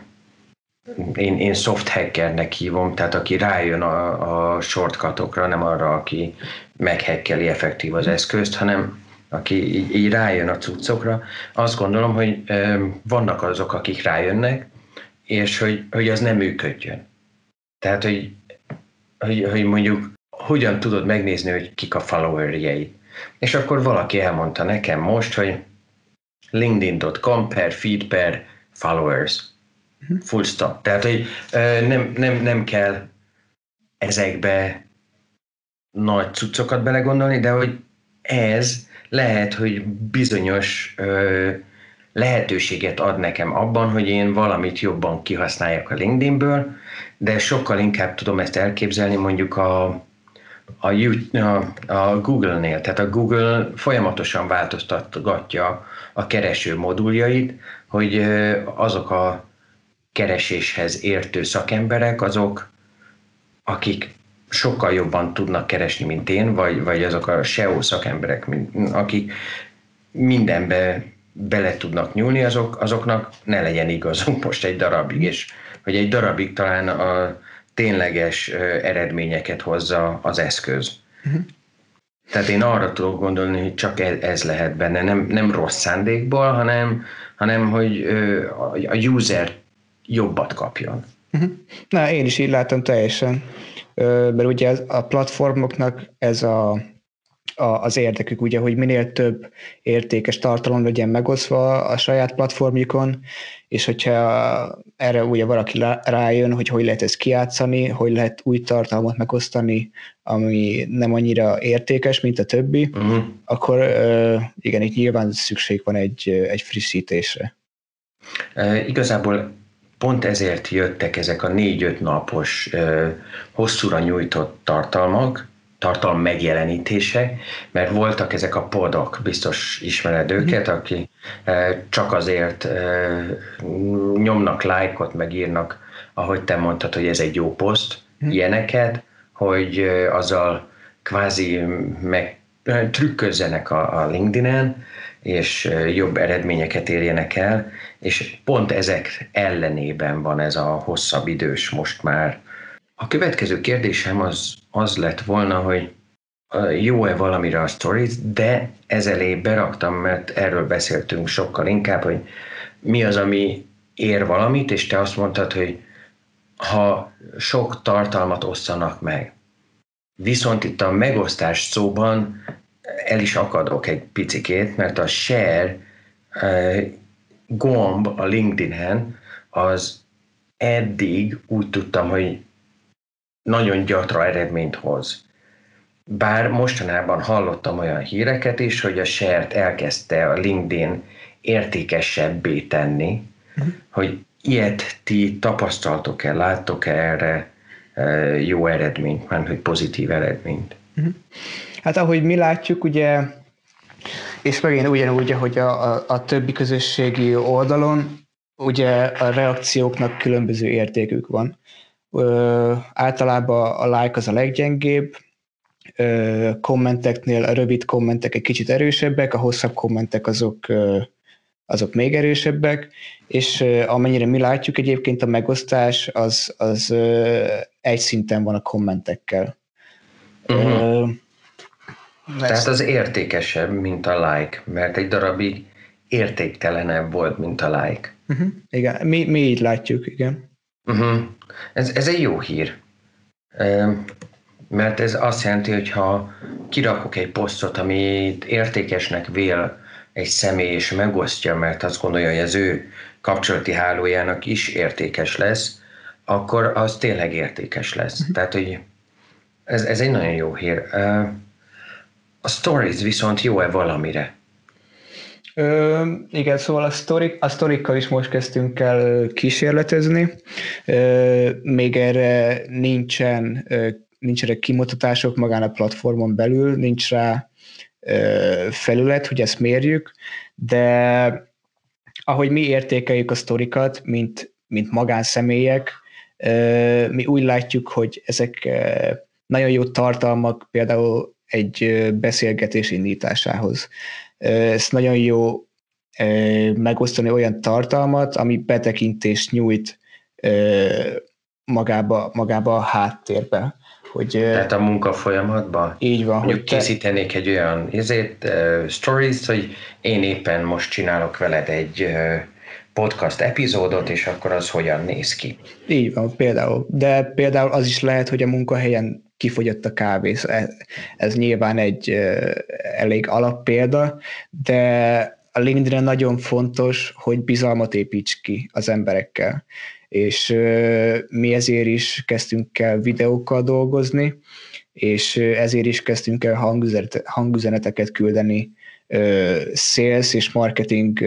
A: én, én soft hackernek hívom, tehát aki rájön a, a shortcutokra, nem arra, aki meghekkeli effektív az eszközt, hanem aki így, így rájön a cuccokra. Azt gondolom, hogy eh, vannak azok, akik rájönnek, és hogy, hogy az nem működjön. Tehát, hogy, hogy, hogy mondjuk hogyan tudod megnézni, hogy kik a followerjei. És akkor valaki elmondta nekem most, hogy linkedin.com per feed per followers. Mhm. Full stop. Tehát, hogy nem, nem, nem kell ezekbe nagy cuccokat belegondolni, de hogy ez lehet, hogy bizonyos ö, lehetőséget ad nekem abban, hogy én valamit jobban kihasználjak a LinkedInből, de sokkal inkább tudom ezt elképzelni mondjuk a, a, a, a Google-nél. Tehát a Google folyamatosan változtatgatja a kereső moduljait, hogy azok a kereséshez értő szakemberek, azok, akik sokkal jobban tudnak keresni, mint én, vagy, vagy azok a SEO szakemberek, akik mindenbe bele tudnak nyúlni, azok, azoknak ne legyen igazunk most egy darabig, és hogy egy darabig talán a tényleges eredményeket hozza az eszköz. Uh-huh. Tehát én arra tudok gondolni, hogy csak ez, ez lehet benne, nem, nem rossz szándékból, hanem, hanem hogy a user jobbat kapjon.
B: Uh-huh. Na, én is így látom teljesen. Mert ugye a platformoknak ez a a, az érdekük, ugye, hogy minél több értékes tartalom legyen megosztva a saját platformjukon, és hogyha erre ugye valaki rájön, hogy hogy lehet ezt kiátszani, hogy lehet új tartalmat megosztani, ami nem annyira értékes, mint a többi, uh-huh. akkor igen, itt nyilván szükség van egy, egy frissítésre.
A: E, igazából pont ezért jöttek ezek a négy-öt napos, hosszúra nyújtott tartalmak, tartalom megjelenítése, mert voltak ezek a podok, biztos ismered mhm. őket, mm. aki eh, csak azért eh, nyomnak lájkot, meg írnak, ahogy te mondtad, hogy ez egy jó poszt, mm. ilyeneket, hogy eh, azzal kvázi meg trükközzenek a, a LinkedIn-en, és jobb eredményeket érjenek el, és pont ezek ellenében van ez a hosszabb idős most már a következő kérdésem az, az lett volna, hogy jó-e valamire a stories, de ez elé beraktam, mert erről beszéltünk sokkal inkább, hogy mi az, ami ér valamit, és te azt mondtad, hogy ha sok tartalmat osszanak meg. Viszont itt a megosztás szóban el is akadok egy picikét, mert a share gomb a LinkedIn-en az eddig úgy tudtam, hogy nagyon gyatra eredményt hoz. Bár mostanában hallottam olyan híreket is, hogy a SERT elkezdte a LinkedIn értékesebbé tenni, uh-huh. hogy ilyet ti tapasztaltok-e, láttok-e erre e, jó eredményt, mert hogy pozitív eredményt? Uh-huh.
B: Hát ahogy mi látjuk, ugye, és megint ugyanúgy, hogy a, a, a többi közösségi oldalon, ugye a reakcióknak különböző értékük van. Ö, általában a like az a leggyengébb, ö, kommenteknél a rövid kommentek egy kicsit erősebbek, a hosszabb kommentek azok, ö, azok még erősebbek, és ö, amennyire mi látjuk egyébként a megosztás az, az ö, egy szinten van a kommentekkel. Uh-huh. Ö,
A: Tehát az értékesebb, mint a like, mert egy darabig értéktelenebb volt, mint a like.
B: Uh-huh. Igen, mi, mi így látjuk, igen.
A: Uh-huh. Ez, ez egy jó hír. Mert ez azt jelenti, hogy ha kirakok egy posztot, amit értékesnek vél egy személy, és megosztja, mert azt gondolja, hogy az ő kapcsolati hálójának is értékes lesz, akkor az tényleg értékes lesz. Uh-huh. Tehát, hogy ez, ez egy nagyon jó hír. A stories viszont jó-e valamire?
B: Ö, igen, szóval a, sztorik, a sztorikkal is most kezdtünk el kísérletezni. Ö, még erre nincsen, ö, nincs erre kimutatások magán a platformon belül, nincs rá ö, felület, hogy ezt mérjük, de ahogy mi értékeljük a sztorikat, mint, mint magánszemélyek, ö, mi úgy látjuk, hogy ezek nagyon jó tartalmak például egy beszélgetés indításához. Ez nagyon jó megosztani olyan tartalmat, ami betekintést nyújt magába, magába a háttérbe. Hogy,
A: Tehát a munka folyamatban?
B: Így van.
A: Mondjuk hogy te... készítenék egy olyan ezért, uh, stories, hogy én éppen most csinálok veled egy uh, podcast epizódot, és akkor az hogyan néz ki.
B: Így van, például. De például az is lehet, hogy a munkahelyen kifogyott a kávé. Ez, ez nyilván egy elég alappélda, de a linkedin nagyon fontos, hogy bizalmat építs ki az emberekkel. És mi ezért is kezdtünk el videókkal dolgozni, és ezért is kezdtünk el hangüzenet, hangüzeneteket küldeni sales és marketing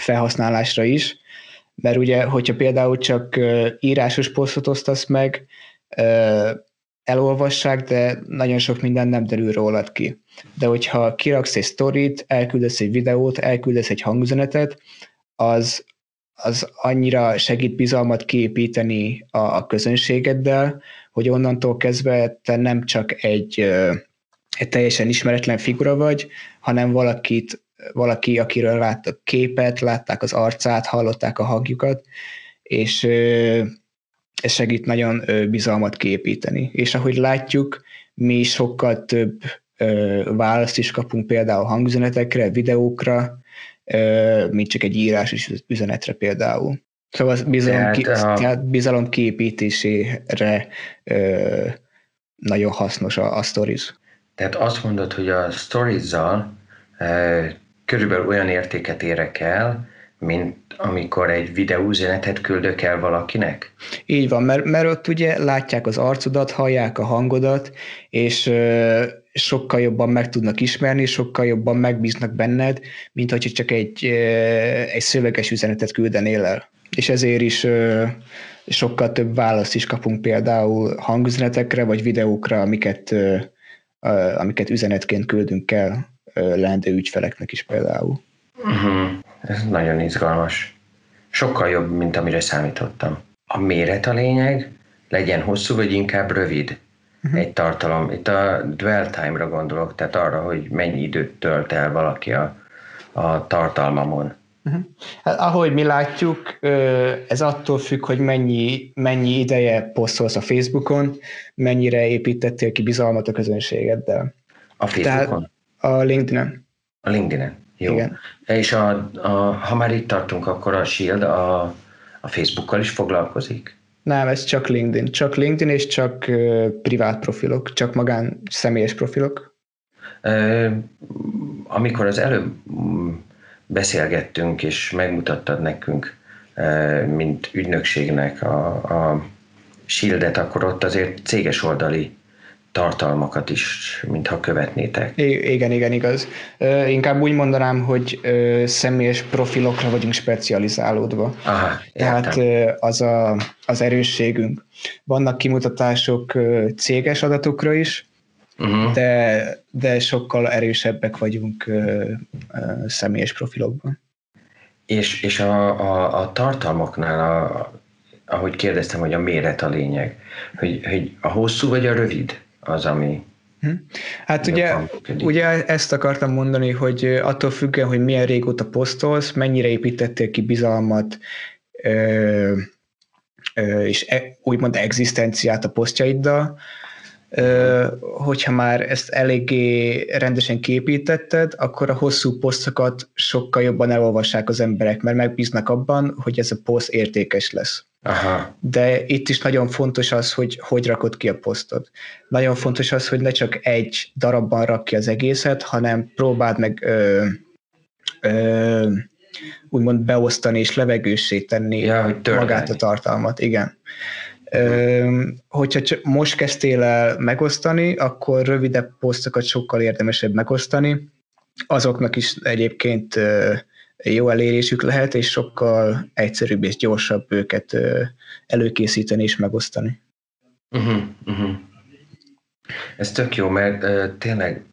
B: felhasználásra is, mert ugye, hogyha például csak írásos posztot osztasz meg, elolvassák, de nagyon sok minden nem derül rólad ki. De hogyha kiraksz egy sztorit, elküldesz egy videót, elküldesz egy hangüzenetet, az, az annyira segít bizalmat kiépíteni a, a közönségeddel, hogy onnantól kezdve te nem csak egy, egy teljesen ismeretlen figura vagy, hanem valakit, valaki, akiről láttak képet, látták az arcát, hallották a hangjukat, és ez segít nagyon bizalmat képíteni. És ahogy látjuk, mi sokkal több választ is kapunk például hangüzenetekre, videókra, mint csak egy írásos üzenetre például. Szóval bizalom, tehát, ki, a... tehát bizalom kiépítésére nagyon hasznos a, a stories.
A: Tehát azt mondod, hogy a stories-zal körülbelül olyan értéket érek el, mint amikor egy videóüzenetet küldök el valakinek?
B: Így van, mert, mert ott ugye látják az arcodat, hallják a hangodat, és ö, sokkal jobban meg tudnak ismerni, sokkal jobban megbíznak benned, mint hogyha csak egy, ö, egy szöveges üzenetet küldenél el. És ezért is ö, sokkal több választ is kapunk például hangüzenetekre, vagy videókra, amiket, ö, ö, amiket üzenetként küldünk el leendő ügyfeleknek is például.
A: Uh-huh. Ez nagyon izgalmas. Sokkal jobb, mint amire számítottam. A méret a lényeg, legyen hosszú, vagy inkább rövid uh-huh. egy tartalom. Itt a dwell time-ra gondolok, tehát arra, hogy mennyi időt tölt el valaki a, a tartalmamon.
B: Uh-huh. Hát, ahogy mi látjuk, ez attól függ, hogy mennyi, mennyi ideje posztolsz a Facebookon, mennyire építettél ki bizalmat a közönségeddel.
A: A Facebookon?
B: Tehát a LinkedIn-en.
A: A LinkedIn-en. Jó. Igen. És a, a, ha már itt tartunk, akkor a Shield a, a Facebookkal is foglalkozik?
B: Nem, ez csak LinkedIn. Csak LinkedIn és csak uh, privát profilok, csak magán személyes profilok.
A: Uh, amikor az előbb beszélgettünk, és megmutattad nekünk, uh, mint ügynökségnek a, a Shieldet, akkor ott azért céges oldali tartalmakat is, mintha követnétek.
B: I- igen, igen, igaz. Ö, inkább úgy mondanám, hogy ö, személyes profilokra vagyunk specializálódva.
A: Aha,
B: Tehát ö, az a, az erősségünk. Vannak kimutatások ö, céges adatokra is, uh-huh. de, de sokkal erősebbek vagyunk ö, ö, személyes profilokban.
A: És, és a, a, a tartalmaknál, a, ahogy kérdeztem, hogy a méret a lényeg, hogy, hogy a hosszú vagy a rövid? Az, ami
B: hm. Hát ugye, ugye ezt akartam mondani, hogy attól függően, hogy milyen régóta posztolsz, mennyire építettél ki bizalmat, ö, ö, és e, úgymond egzisztenciát a posztjaiddal, hogyha már ezt eléggé rendesen képítetted, akkor a hosszú posztokat sokkal jobban elolvassák az emberek, mert megbíznak abban, hogy ez a poszt értékes lesz. Aha. De itt is nagyon fontos az, hogy hogy rakod ki a posztot. Nagyon fontos az, hogy ne csak egy darabban rak ki az egészet, hanem próbáld meg ö, ö, úgymond beosztani és levegőssé tenni ja, magát a tartalmat. Igen. Ö, hogyha csak most kezdtél el megosztani, akkor rövidebb posztokat sokkal érdemesebb megosztani. Azoknak is egyébként jó elérésük lehet, és sokkal egyszerűbb és gyorsabb őket előkészíteni és megosztani. Uh-huh, uh-huh.
A: Ez tök jó, mert uh, tényleg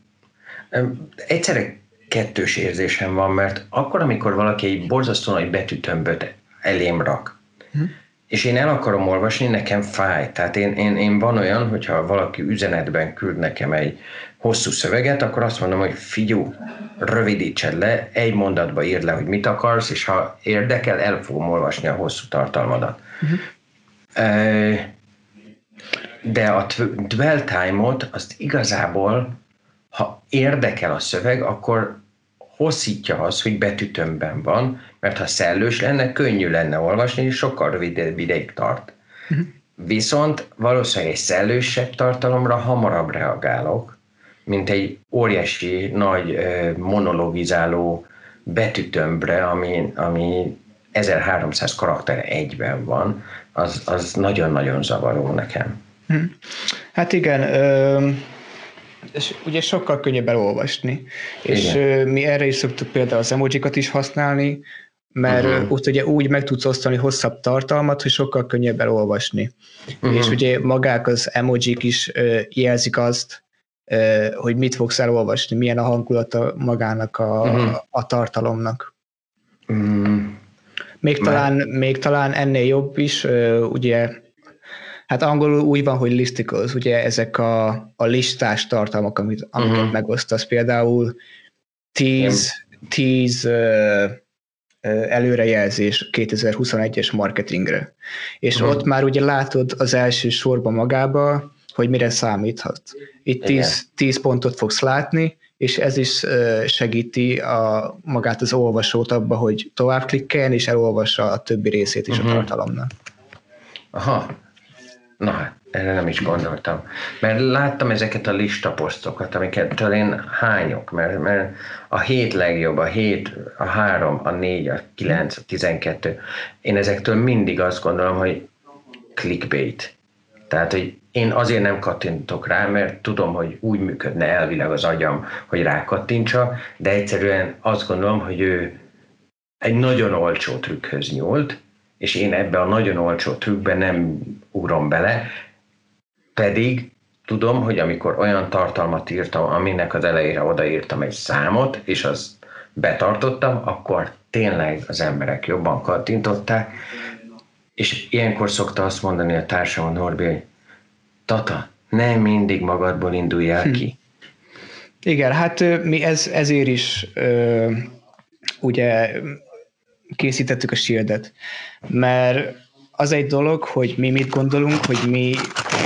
A: um, egyszerre kettős érzésem van, mert akkor, amikor valaki egy borzasztó nagy betűtömböt elém rak, uh-huh. és én el akarom olvasni, nekem fáj. Tehát én, én, én van olyan, hogyha valaki üzenetben küld nekem egy hosszú szöveget, akkor azt mondom, hogy figyú, rövidítsed le, egy mondatba írd le, hogy mit akarsz, és ha érdekel, el fogom olvasni a hosszú tartalmadat. Uh-huh. De a dwell time-ot, azt igazából, ha érdekel a szöveg, akkor hosszítja az, hogy betűtömben van, mert ha szellős lenne, könnyű lenne olvasni, és sokkal rövidebb ideig tart. Uh-huh. Viszont valószínűleg egy szellősebb tartalomra hamarabb reagálok, mint egy óriási, nagy monologizáló betűtömbre, ami, ami 1300 karakter egyben van, az, az nagyon-nagyon zavaró nekem. Hm.
B: Hát igen, ö, és ugye sokkal könnyebb elolvasni, és ö, mi erre is szoktuk például az emojikat is használni, mert uh-huh. ott ugye úgy meg tudsz osztani hosszabb tartalmat, hogy sokkal könnyebb elolvasni. Uh-huh. És ugye magák az emojik is ö, jelzik azt, hogy mit fogsz elolvasni, milyen a hangulata magának a, uh-huh. a tartalomnak. Uh-huh. Még, talán, még talán ennél jobb is, ugye, hát angolul úgy van, hogy listicles, ugye ezek a, a listás tartalmak, amit, amiket uh-huh. megosztasz, például 10, 10 előrejelzés 2021-es marketingre. És uh-huh. ott már ugye látod az első sorba magába, hogy mire számíthat. Itt 10, 10 pontot fogsz látni, és ez is segíti a, magát az olvasót abba, hogy tovább klikkeljen, és elolvassa a többi részét is uh-huh. a mhm. tartalomnak.
A: Aha, na hát, erre nem is gondoltam. Mert láttam ezeket a listaposztokat, amiket én hányok, mert, mert a hét legjobb, a hét, a három, a négy, a kilenc, a tizenkettő. Én ezektől mindig azt gondolom, hogy clickbait. Tehát, hogy én azért nem kattintok rá, mert tudom, hogy úgy működne elvileg az agyam, hogy rákattintsa, de egyszerűen azt gondolom, hogy ő egy nagyon olcsó trükkhöz nyúlt, és én ebbe a nagyon olcsó trükkbe nem ugrom bele, pedig tudom, hogy amikor olyan tartalmat írtam, aminek az elejére odaírtam egy számot, és az betartottam, akkor tényleg az emberek jobban kattintották, és ilyenkor szokta azt mondani a társam a Norbi, hogy Tata, nem mindig magadból indulj el ki.
B: Hm. Igen, hát mi ez, ezért is ö, ugye készítettük a shieldet, mert az egy dolog, hogy mi mit gondolunk, hogy mi,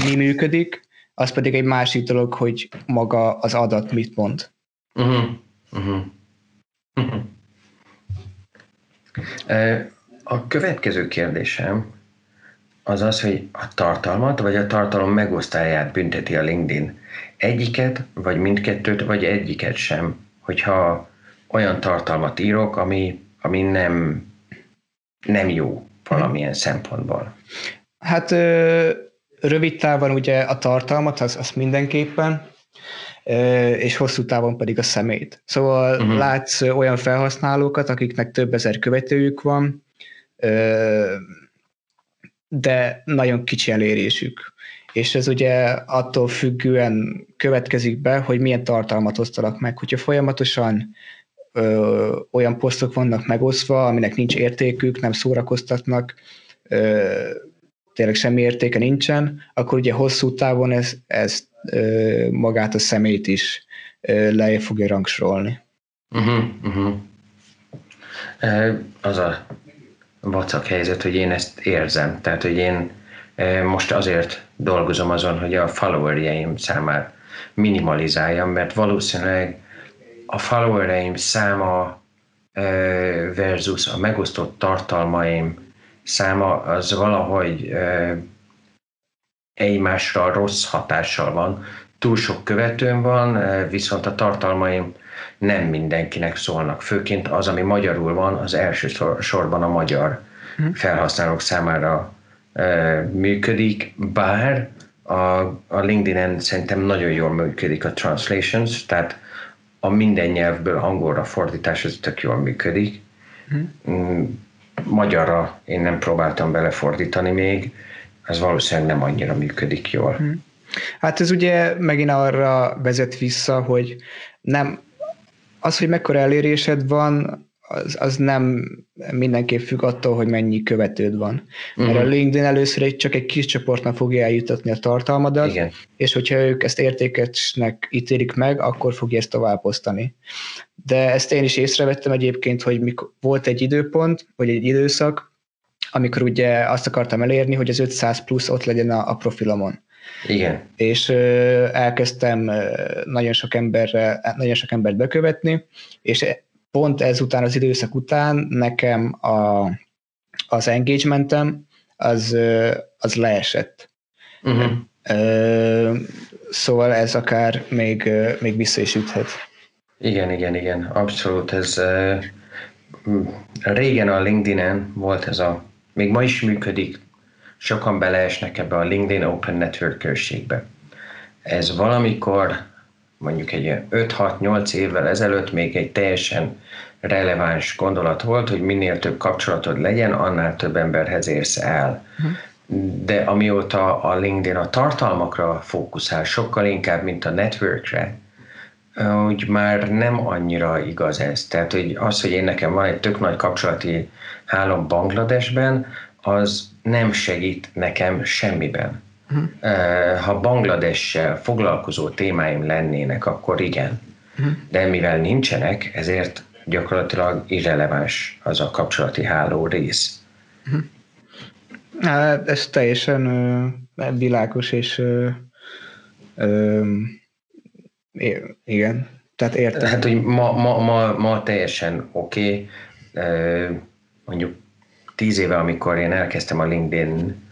B: mi működik, az pedig egy másik dolog, hogy maga az adat mit mond. Uh-huh. Uh-huh.
A: Uh-huh. A következő kérdésem az az, hogy a tartalmat vagy a tartalom megosztáját bünteti a LinkedIn. Egyiket, vagy mindkettőt, vagy egyiket sem, hogyha olyan tartalmat írok, ami, ami nem, nem jó valamilyen szempontból.
B: Hát rövid távon ugye a tartalmat, az, az mindenképpen, és hosszú távon pedig a szemét. Szóval uh-huh. látsz olyan felhasználókat, akiknek több ezer követőjük van, de nagyon kicsi elérésük. És ez ugye attól függően következik be, hogy milyen tartalmat osztanak meg. Hogyha folyamatosan ö, olyan posztok vannak megosztva, aminek nincs értékük, nem szórakoztatnak, ö, tényleg semmi értéke nincsen, akkor ugye hosszú távon ez, ez ö, magát a szemét is ö, lejjebb fogja rangsorolni. Uh-huh, uh-huh.
A: Az a vacak helyzet, hogy én ezt érzem. Tehát, hogy én Most azért dolgozom azon, hogy a followerjeim számát minimalizáljam, mert valószínűleg a followereim száma versus a megosztott tartalmaim száma az valahogy egymásra rossz hatással van. Túl sok követőm van, viszont a tartalmaim nem mindenkinek szólnak. Főként az, ami magyarul van, az első sorban a magyar hm. felhasználók számára működik, bár a, a LinkedIn-en szerintem nagyon jól működik a translations, tehát a minden nyelvből angolra fordítás ez tök jól működik. Mm. Magyarra én nem próbáltam belefordítani még, ez valószínűleg nem annyira működik jól. Mm.
B: Hát ez ugye megint arra vezet vissza, hogy nem az, hogy mekkora elérésed van, az, az nem mindenképp függ attól, hogy mennyi követőd van. Uh-huh. Mert a LinkedIn először egy, csak egy kis csoportnak fogja eljutatni a tartalmadat, Igen. és hogyha ők ezt értékesnek ítélik meg, akkor fogja ezt tovább osztani. De ezt én is észrevettem egyébként, hogy mikor volt egy időpont, vagy egy időszak, amikor ugye azt akartam elérni, hogy az 500 plusz ott legyen a, a profilomon.
A: Igen.
B: És elkezdtem nagyon sok emberre, nagyon sok embert bekövetni, és pont ezután az időszak után nekem a, az engagementem az, az leesett. Uh-huh. Ö, szóval ez akár még, még vissza is üthet.
A: Igen, igen, igen, abszolút. Ez uh, régen a LinkedIn-en volt ez a, még ma is működik, sokan beleesnek ebbe a LinkedIn Open Network községbe. Ez valamikor mondjuk egy 5-6-8 évvel ezelőtt még egy teljesen releváns gondolat volt, hogy minél több kapcsolatod legyen, annál több emberhez érsz el. De amióta a LinkedIn a tartalmakra fókuszál, sokkal inkább, mint a networkre, hogy már nem annyira igaz ez. Tehát, hogy az, hogy én nekem van egy tök nagy kapcsolati hálom Bangladesben, az nem segít nekem semmiben. Uh-huh. Ha Bangladessel foglalkozó témáim lennének, akkor igen. Uh-huh. De mivel nincsenek, ezért gyakorlatilag irreleváns az a kapcsolati háló rész.
B: Hát ez teljesen ö, világos, és ö, ö, igen, tehát értem.
A: Hát, hogy ma, ma, ma, ma teljesen oké, okay. mondjuk tíz éve, amikor én elkezdtem a LinkedIn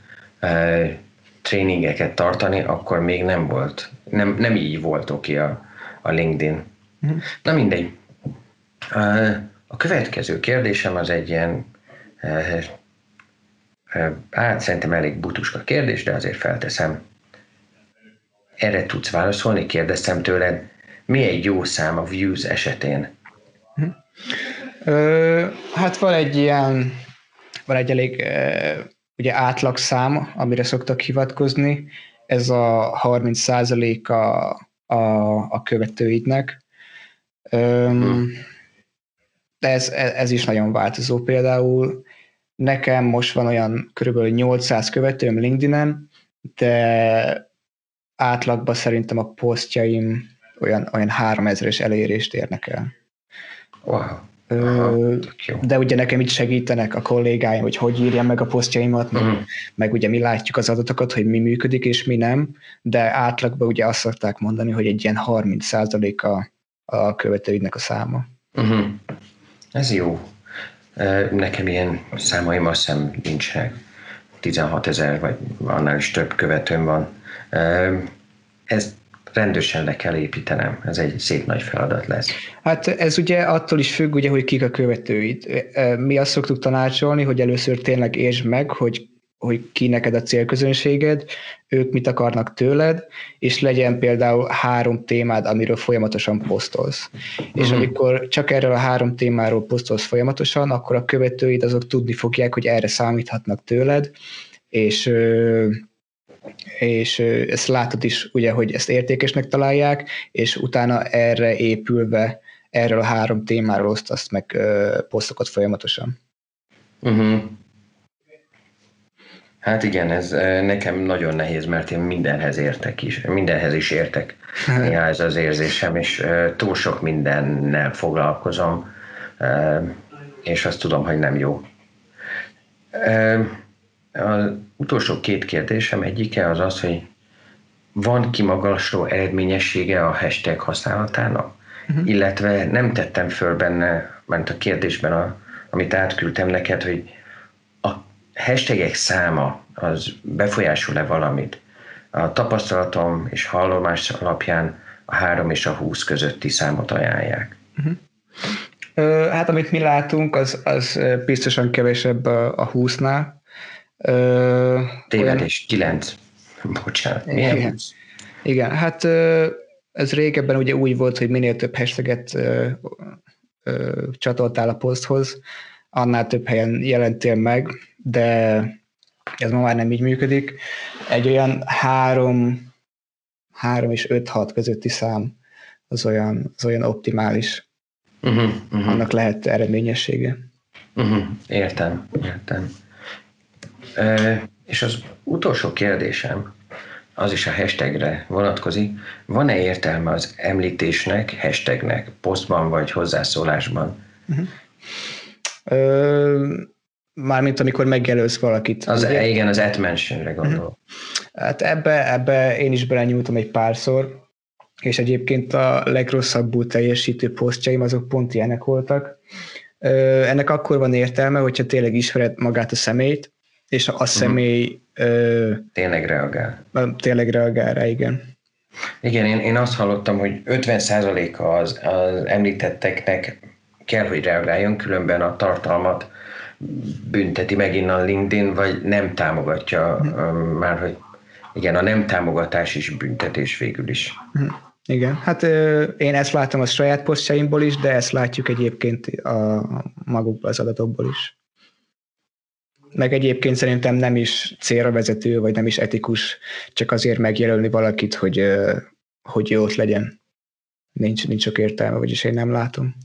A: tréningeket tartani, akkor még nem volt, nem, nem így volt oké a, a LinkedIn. Mm. Na mindegy. A következő kérdésem az egy ilyen, hát szerintem elég butuska kérdés, de azért felteszem. Erre tudsz válaszolni? Kérdeztem tőled, mi egy jó szám a views esetén? Hm.
B: Ö, hát van egy ilyen, van egy elég ugye átlagszám, amire szoktak hivatkozni, ez a 30 a, a, a követőidnek. Öm, hm. ez, ez is nagyon változó. Például nekem most van olyan kb. 800 követőm LinkedIn-en, de átlagban szerintem a posztjaim olyan, olyan 3000-es elérést érnek el.
A: Wow.
B: Aha, de ugye nekem itt segítenek a kollégáim, hogy hogy írjam meg a posztjaimat, meg, uh-huh. meg ugye mi látjuk az adatokat, hogy mi működik és mi nem, de átlagban ugye azt szokták mondani, hogy egy ilyen 30% a, a követőidnek a száma.
A: Uh-huh. Ez jó. Nekem ilyen számaim azt hiszem nincsenek. 16 ezer, vagy annál is több követőm van. Ez rendesen le kell építenem. Ez egy szép nagy feladat lesz.
B: Hát ez ugye attól is függ, ugye, hogy kik a követőid. Mi azt szoktuk tanácsolni, hogy először tényleg értsd meg, hogy hogy ki neked a célközönséged, ők mit akarnak tőled, és legyen például három témád, amiről folyamatosan posztolsz. Uh-huh. És mhm. amikor csak erről a három témáról posztolsz folyamatosan, akkor a követőid azok tudni fogják, hogy erre számíthatnak tőled, és és ezt látod is, ugye, hogy ezt értékesnek találják, és utána erre épülve erről a három témáról osztasz meg posztokat folyamatosan.
A: Uh-huh. Hát igen, ez nekem nagyon nehéz, mert én mindenhez értek is, mindenhez is értek. Néha ez az érzésem, és túl sok mindennel foglalkozom, és azt tudom, hogy nem jó. Utolsó két kérdésem egyike az az, hogy van kimagasló eredményessége a hashtag használatának, uh-huh. illetve nem tettem föl benne, mert a kérdésben, a, amit átküldtem neked, hogy a hashtagek száma az befolyásol-e valamit. A tapasztalatom és hallomás alapján a 3 és a 20 közötti számot ajánlják. Uh-huh.
B: Hát amit mi látunk, az, az biztosan kevesebb a, a 20-nál.
A: Tévedés, olyan... 9. Bocsánat,
B: milyen igen. 20? Igen, hát ez régebben ugye úgy volt, hogy minél több hashtaget csatoltál a poszthoz, annál több helyen jelentél meg, de ez ma már nem így működik. Egy olyan három, három és öt hat közötti szám az olyan, az olyan optimális. Uh-huh, uh-huh. Annak lehet eredményessége.
A: Uh-huh, értem, értem. És az utolsó kérdésem, az is a hashtagre vonatkozik. Van-e értelme az említésnek, hashtagnek, posztban vagy hozzászólásban? Uh-huh.
B: Ö, mármint amikor megjelölsz valakit.
A: Az, ugye? igen, az at mentionre gondolom. Uh-huh.
B: Hát ebbe, ebbe én is belenyúltam egy párszor, és egyébként a legrosszabbul teljesítő posztjaim azok pont ilyenek voltak. Ennek akkor van értelme, hogyha tényleg ismered magát a személyt, és a mhm. személy...
A: Uh, tényleg reagál.
B: Tényleg reagál rá, igen.
A: Igen, én, én azt hallottam, hogy 50%-a az, az említetteknek kell, hogy reagáljon, különben a tartalmat bünteti megint a LinkedIn, vagy nem támogatja hmm. már, hogy igen, a nem támogatás is büntetés végül is. Hmm.
B: Igen, hát én ezt látom a saját posztjaimból is, de ezt látjuk egyébként a magukból az adatokból is. Meg egyébként szerintem nem is célra vezető, vagy nem is etikus csak azért megjelölni valakit, hogy, hogy jó ott legyen. Nincs, nincs sok értelme, vagyis én nem látom.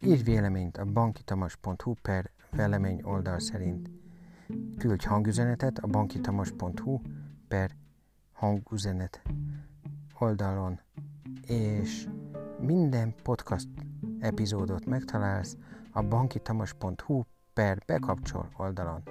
A: Írj véleményt a bankitamas.hu per velemény oldal szerint. Küldj hangüzenetet a bankitamas.hu per hangüzenet oldalon, és minden podcast epizódot megtalálsz a bankitamas.hu per bekapcsol oldalon.